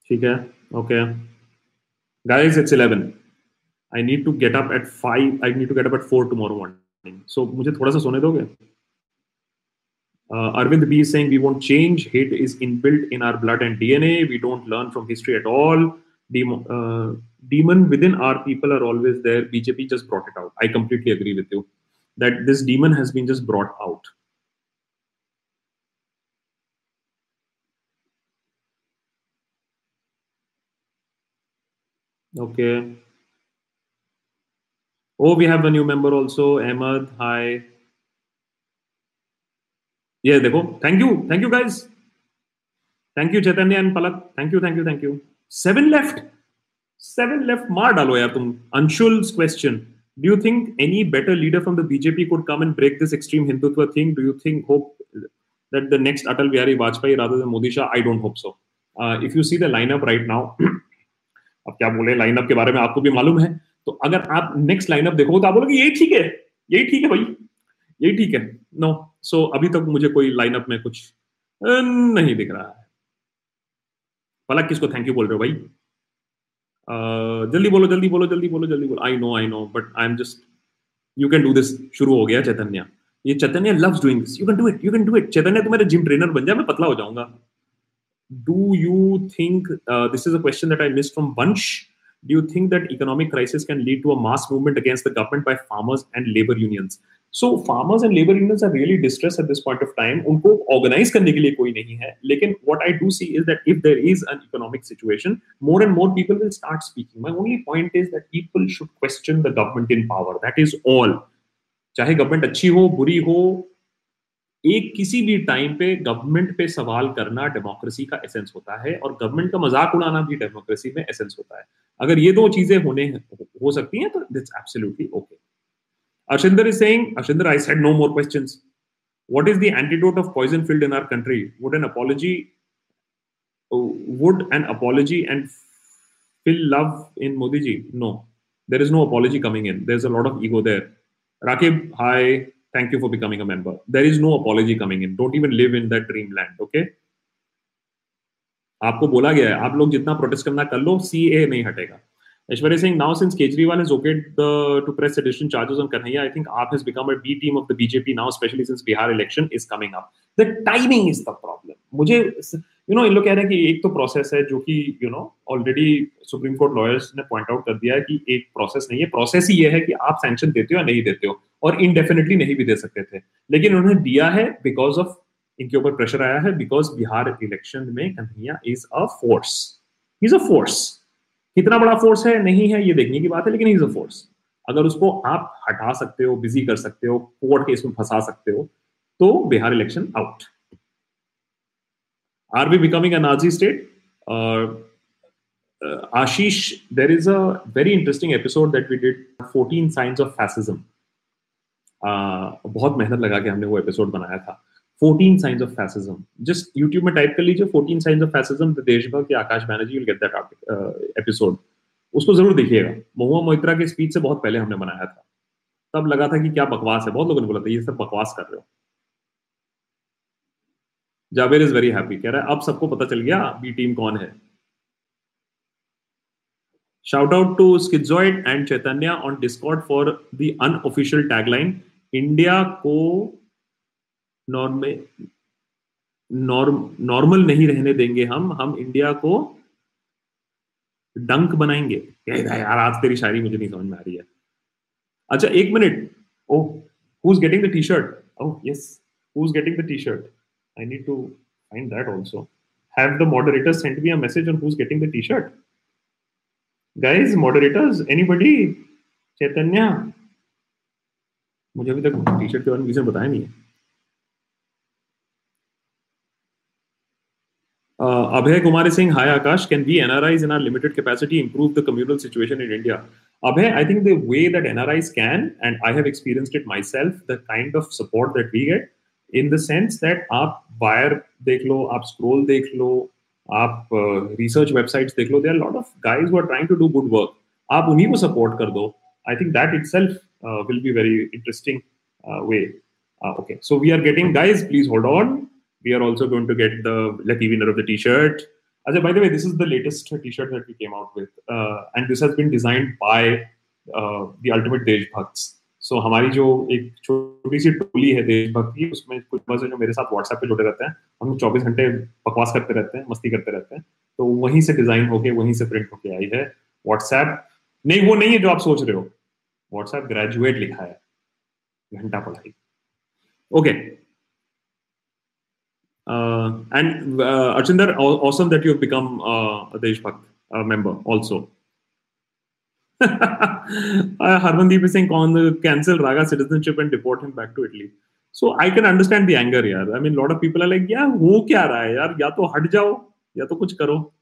ठीक है okay guys it's 11 i need to get up at 5 i need to get up at 4 tomorrow morning so मुझे थोड़ा सा सोने दोगे Uh, Arvind B is saying we won't change. Hate is inbuilt in our blood and DNA. We don't learn from history at all. Demon, uh, demon within our people are always there. BJP just brought it out. I completely agree with you that this demon has been just brought out. Okay. Oh, we have a new member also. Ahmed, hi. Yeah, देखो. Thank you. Thank you, guys. Thank you, Chaitanya and Palak. Thank you, thank you, thank you. Seven left. Seven left. मार डालो यार तुम. Anshul's question. Do you think any better leader from the BJP could come and break this extreme Hindutva thing? Do you think hope that the next Atal Bihari Vajpayee rather than Modi Shah? I don't hope so. Uh, if you see the lineup right now, अब क्या बोले lineup के बारे में आपको भी मालूम है तो अगर आप नेक्स्ट लाइनअप देखो तो आप बोलोगे यही ठीक है यही ठीक है भाई यही ठीक है नो सो so, अभी तक मुझे कोई लाइनअप में कुछ नहीं दिख रहा है पलक किसको थैंक यू बोल रहे हो भाई uh, जल्दी बोलो जल्दी बोलो जल्दी बोलो जल्दी बोलो I know I know but I am just you can do this शुरू हो गया चैतन्य ये Chaitanya loves doing this you can do it you can do it Chaitanya तू मेरा जिम ट्रेनर बन जा मैं पतला हो जाऊँगा do you think uh, this is a question that I missed from Bunch? Do you think that economic crisis can lead to a mass movement against the government by farmers and labor so farmers and labour unions are really distress at this point of time उनको organise करने के लिए कोई नहीं है. लेकिन what I do see is that if there is an economic situation more and more people will start speaking my only point is that people should question the government in power that is all चाहे government अच्छी हो, बुरी हो, एक किसी भी time पे government पे सवाल करना डेमोक्रेसी का एसेंस होता है और गवर्नमेंट का मज़ाक उड़ाना भी डेमोक्रेसी में एसेंस होता है. अगर ये दो चीज़ें होने हो सकती हैं तो that's absolutely okay. Arshinder is saying, Arshinder, I said no more questions. What is the antidote of poison filled in our country? Would an apology, would an apology and fill love in Modi ji? No, there is no apology coming in. There's a lot of ego there. Rakib, hi. thank you for becoming a member there is no apology coming in don't even live in that dreamland okay आपको बोला गया है आप लोग जितना protest करना कर लो सी ए नहीं हटेगा Aishwarya saying now since Kejriwal has okayed the to press sedition charges on Kanhaiya, I think AAP has become a B team of the BJP now, especially since Bihar election is coming up. The timing is the problem. मुझे you know इन लोग कह रहे हैं कि एक तो process है जो कि you know already Supreme Court lawyers ने पॉइंट आउट कर दिया है कि एक प्रोसेस नहीं है प्रोसेस ही ये है कि आप सैंक्शन देते हो या नहीं देते हो और इनडेफिनेटली नहीं भी दे सकते थे लेकिन उन्होंने दिया है बिकॉज़ ऑफ़ इनके ऊपर प्रेशर आया है बिकॉज़ बिहार इलेक्शन में Kanhaiya is a force is a force कितना बड़ा फोर्स है? नहीं है ये देखने की बात है लेकिन इज़ अ फोर्स अगर उसको आप हटा सकते हो बिज़ी कर सकते हो कोर्ट केस में फंसा सकते हो तो Bihar election out are we becoming uh, Ashish, there is a very interesting episode that we did 14 signs of fascism. Uh, बहुत मेहनत लगा के हमने वो एपिसोड बनाया था. 14 signs of fascism. Just YouTube में टाइप कर लीजिए 14 signs of fascism the Deshbhakt के Akash Banerjee will get that episode उसको ज़रूर देखिएगा। महुआ मोइत्रा के स्पीच से बहुत पहले हमने बनाया था। तब लगा था कि क्या बकवास है। बहुत लोगों ने बोला था, ये सब बकवास कर रहे हो। जावेर इज़ वेरी हैप्पी कह रहा है, अब सबको पता चल गया बी टीम कौन है? Shout out to Schizoid and Chaitanya on Discord for the unofficial tagline India को नॉर्मल नहीं रहने देंगे हम हम इंडिया को डंक बनाएँगे यार आज तेरी शायरी मुझे नहीं समझ में आ रही है अच्छा एक minute oh who getting the T shirt oh yes who getting the T shirt I need to find that also. Have the moderators sent me a message on who's getting the t-shirt? Guys, moderators, anybody? Chaitanya? मुझे अभी तक T shirt के बारे में बताया नहीं है Uh, Abhay Kumar is saying, Hi Akash, can we NRIs in our limited capacity improve the communal situation in India? Abhay, I think the way that NRIs can, and I have experienced it myself, the kind of support that we get, in the sense that up wire they lo, up scroll they lo, up uh, research websites they lo, there are a lot of guys who are trying to do good work. Aap unhi ko support kar do. I think that itself uh, will be very interesting uh, way. Uh, okay, so we are getting, guys, please hold on. We are also going to get the lucky winner of the t-shirt Ajay, by the way this is the latest t-shirt that we came out with uh, and this has been designed by uh, the ultimate Deshbhakts so so, हमारी जो एक छोटी सी टोली है देशभक्त की उसमें कुछ बस जो मेरे साथ व्हाट्सएप पे जुड़े रहते हैं हम चौबीस घंटे बकवास करते रहते हैं मस्ती करते रहते हैं तो वहीं से डिज़ाइन होके वहीं से प्रिंट होके आई है व्हाट्सएप नहीं वो नहीं है जो आप सोच रहे हो व्हाट्सएप ग्रेजुएट लिखा है घंटा पढ़ाई okay Uh, and uh, Archinder, awesome that you've become uh, a Deshbhakt uh, member also. uh, Harmandeep is saying, uh, cancel Raga citizenship and deport him back to Italy. So I can understand the anger, here. I mean, a lot of people are like, yeah, who care, raha hai. Ya to hat jao, ya to kuch karo.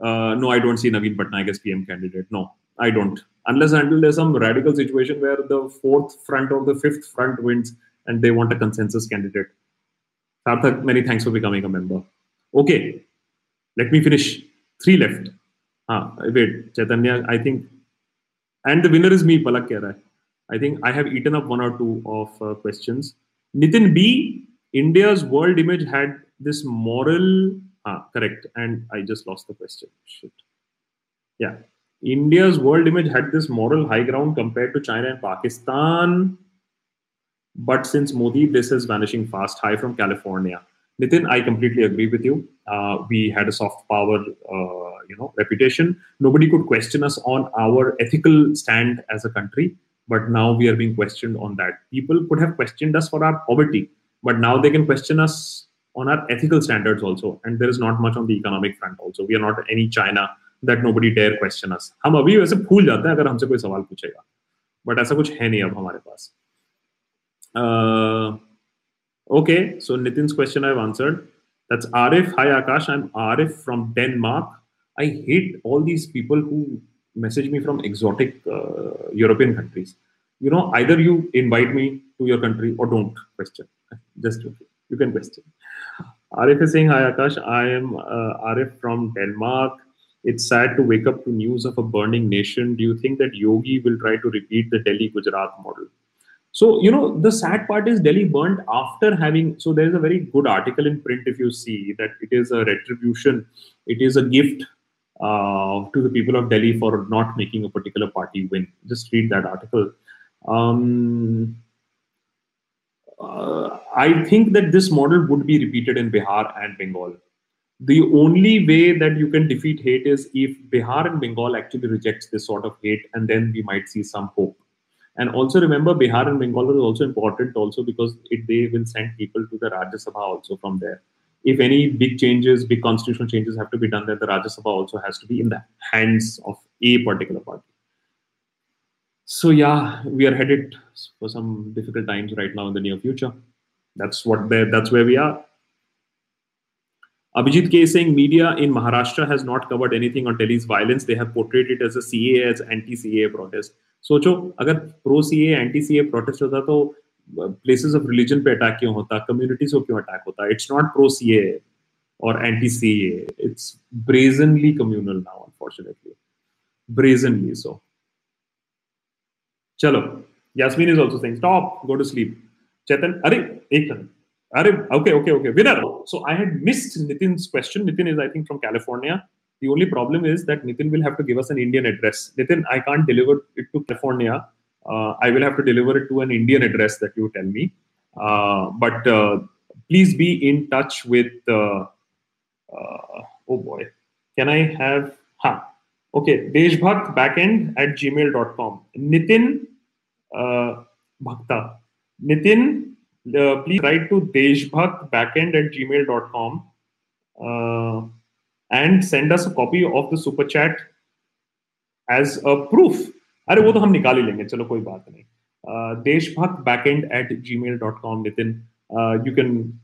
Uh, no, I don't see Naveen Patnaik as PM candidate. No, I don't. Unless until there's some radical situation where the fourth front or the fifth front wins and they want a consensus candidate. Sarthak, many thanks for becoming a member. Okay, let me finish. Three left. Ah, wait, Chaitanya, I think. And the winner is me, Palak Kera. I think I have eaten up one or two of uh, questions. Nitin B, India's world image had this moral. Ah, correct. And I just lost the question. Shit. Yeah. India's world image had this moral high ground compared to China and Pakistan. but since modi this is vanishing fast high from california Nitin, I completely agree with you. Uh, we had a soft power, uh, you know, reputation. Nobody could question us on our ethical stand as a country, but now we are being questioned on that. People could have questioned us for our poverty, but now they can question us on our ethical standards also. And there is not much on the economic front also. We are not any China that nobody dare question us. हम अभी वैसे भूल जाते हैं अगर हमसे कोई सवाल पूछेगा, but ऐसा कुछ है नहीं अब हमारे पास. Uh, Okay, so Nitin's question I've answered. That's Arif. Hi Akash, I'm Arif from Denmark. I hate all these people who message me from exotic uh, European countries. You know, either you invite me to your country or don't question. Just. You can question. Arif is saying, Hi Akash, I am uh, Arif from Denmark. It's sad to wake up to news of a burning nation. Do you think that Yogi will try to repeat the Delhi Gujarat model? So, you know, the sad part is Delhi burned after having. So, there is a very good article in print if you see that it is a retribution, it is a gift uh, to the people of Delhi for not making a particular party win. Just read that article. Um, uh, I think that this model would be repeated in Bihar and Bengal. The only way that you can defeat hate is if Bihar and Bengal actually rejects this sort of hate, and then we might see some hope and also remember, Bihar and Bengal is also important also because it, they will send people to the Rajya Sabha also from there. If any big changes, big constitutional changes have to be done, then the Rajya Sabha also has to be in the hands of a particular party. So yeah, we are headed for some difficult times right now in the near future. That's what that's where we are. Abhijit K is saying media in Maharashtra has not covered anything on Delhi's violence. They have portrayed it as a CA as anti-CA protest. सोचो, अगर pro C A anti C A protest होता तो places of religion पे attack क्यों होता? Communities को क्यों attack होता? It's not pro C A और anti C A it's brazenly communal now unfortunately brazenly so चलो Yasmin is also saying stop go to sleep Chetan, अरे, एक अरे okay okay okay winner so I had missed Nitin's question Nitin is I think from California The only problem is that Nitin will have to give us an Indian address. Nitin, I can't deliver it to California. Uh, I will have to deliver it to an Indian address that you tell me. Uh, but uh, please be in touch with. Uh, uh, oh boy, can I have? Huh. Okay, Deshbhakt backend at gmail.com. Nitin uh, Bhakta. Nitin, please write to Deshbhakt backend at gmail.com and send us a copy of the super chat as a proof अरे वो तो हम निकाल ही लेंगे चलो कोई बात नहीं देशभक्त backend at Gmail dot com Nitin you can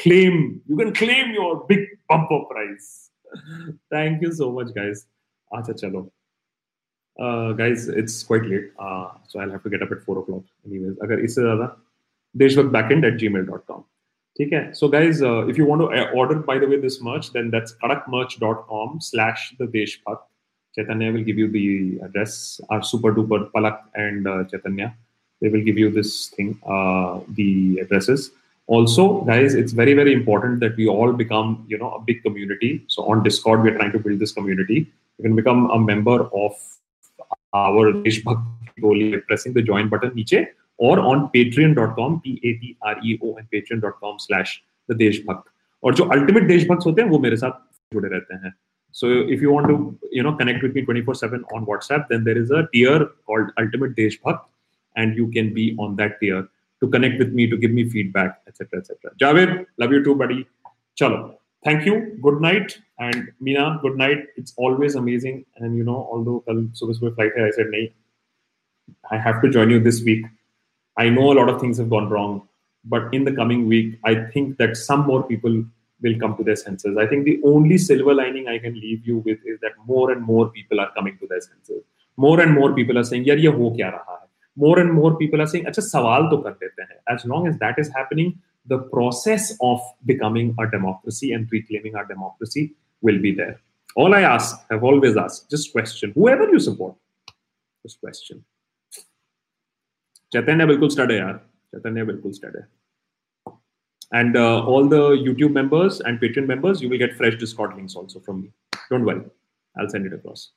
claim you can claim your big bumper prize thank you so much guys acha chalo uh, guys it's quite late uh, so i'll have to get up at 4 o'clock anyways agar isse zyada deshbhakt backend at gmail.com Okay, so guys, uh, if you want to uh, order, by the way, this merch, then that's kadakmerch.com slash the Deshbhakt. Chaitanya will give you the address. Our super duper Palak and uh, they will give you this thing, uh, the addresses. Also, guys, it's very, very important that we all become, you know, a big community. So on Discord, we're trying to build this community. You can become a member of our Deshbhakt Kohli by pressing the join button niche or on patreon.com, P-A-T-R-E-O-N, patreon.com slash the Deshbhakt. और जो ultimate देशभक्त होते हैं वो मेरे साथ जुड़े रहते हैं so if you want to you know connect with me 24 7 on whatsapp then there is a tier called ultimate deshbhakt and you can be on that tier to connect with me to give me feedback etc etc javed love you too buddy chalo thank you good night and meena good night it's always amazing and you know although kal subah subah flight hai i said nahi i have to join you this week i know a lot of things have gone wrong but in the coming week i think that some more people will come to their senses. I think the only silver lining i can leave you with is that more and more people are coming to their senses. More and more people are saying yaar ye ho kya raha hai? More and more people are saying sawal to kar lete hain. As long as that is happening the process of becoming a democracy and reclaiming our democracy will be there. All i ask have always asked just question. Whoever you support just question चैतन्य बिल्कुल stud है यार Chaitanya Bilkul Steady. And uh, all the YouTube members and Patreon members, you will get fresh Discord links also from me. Don't worry, I'll send it across.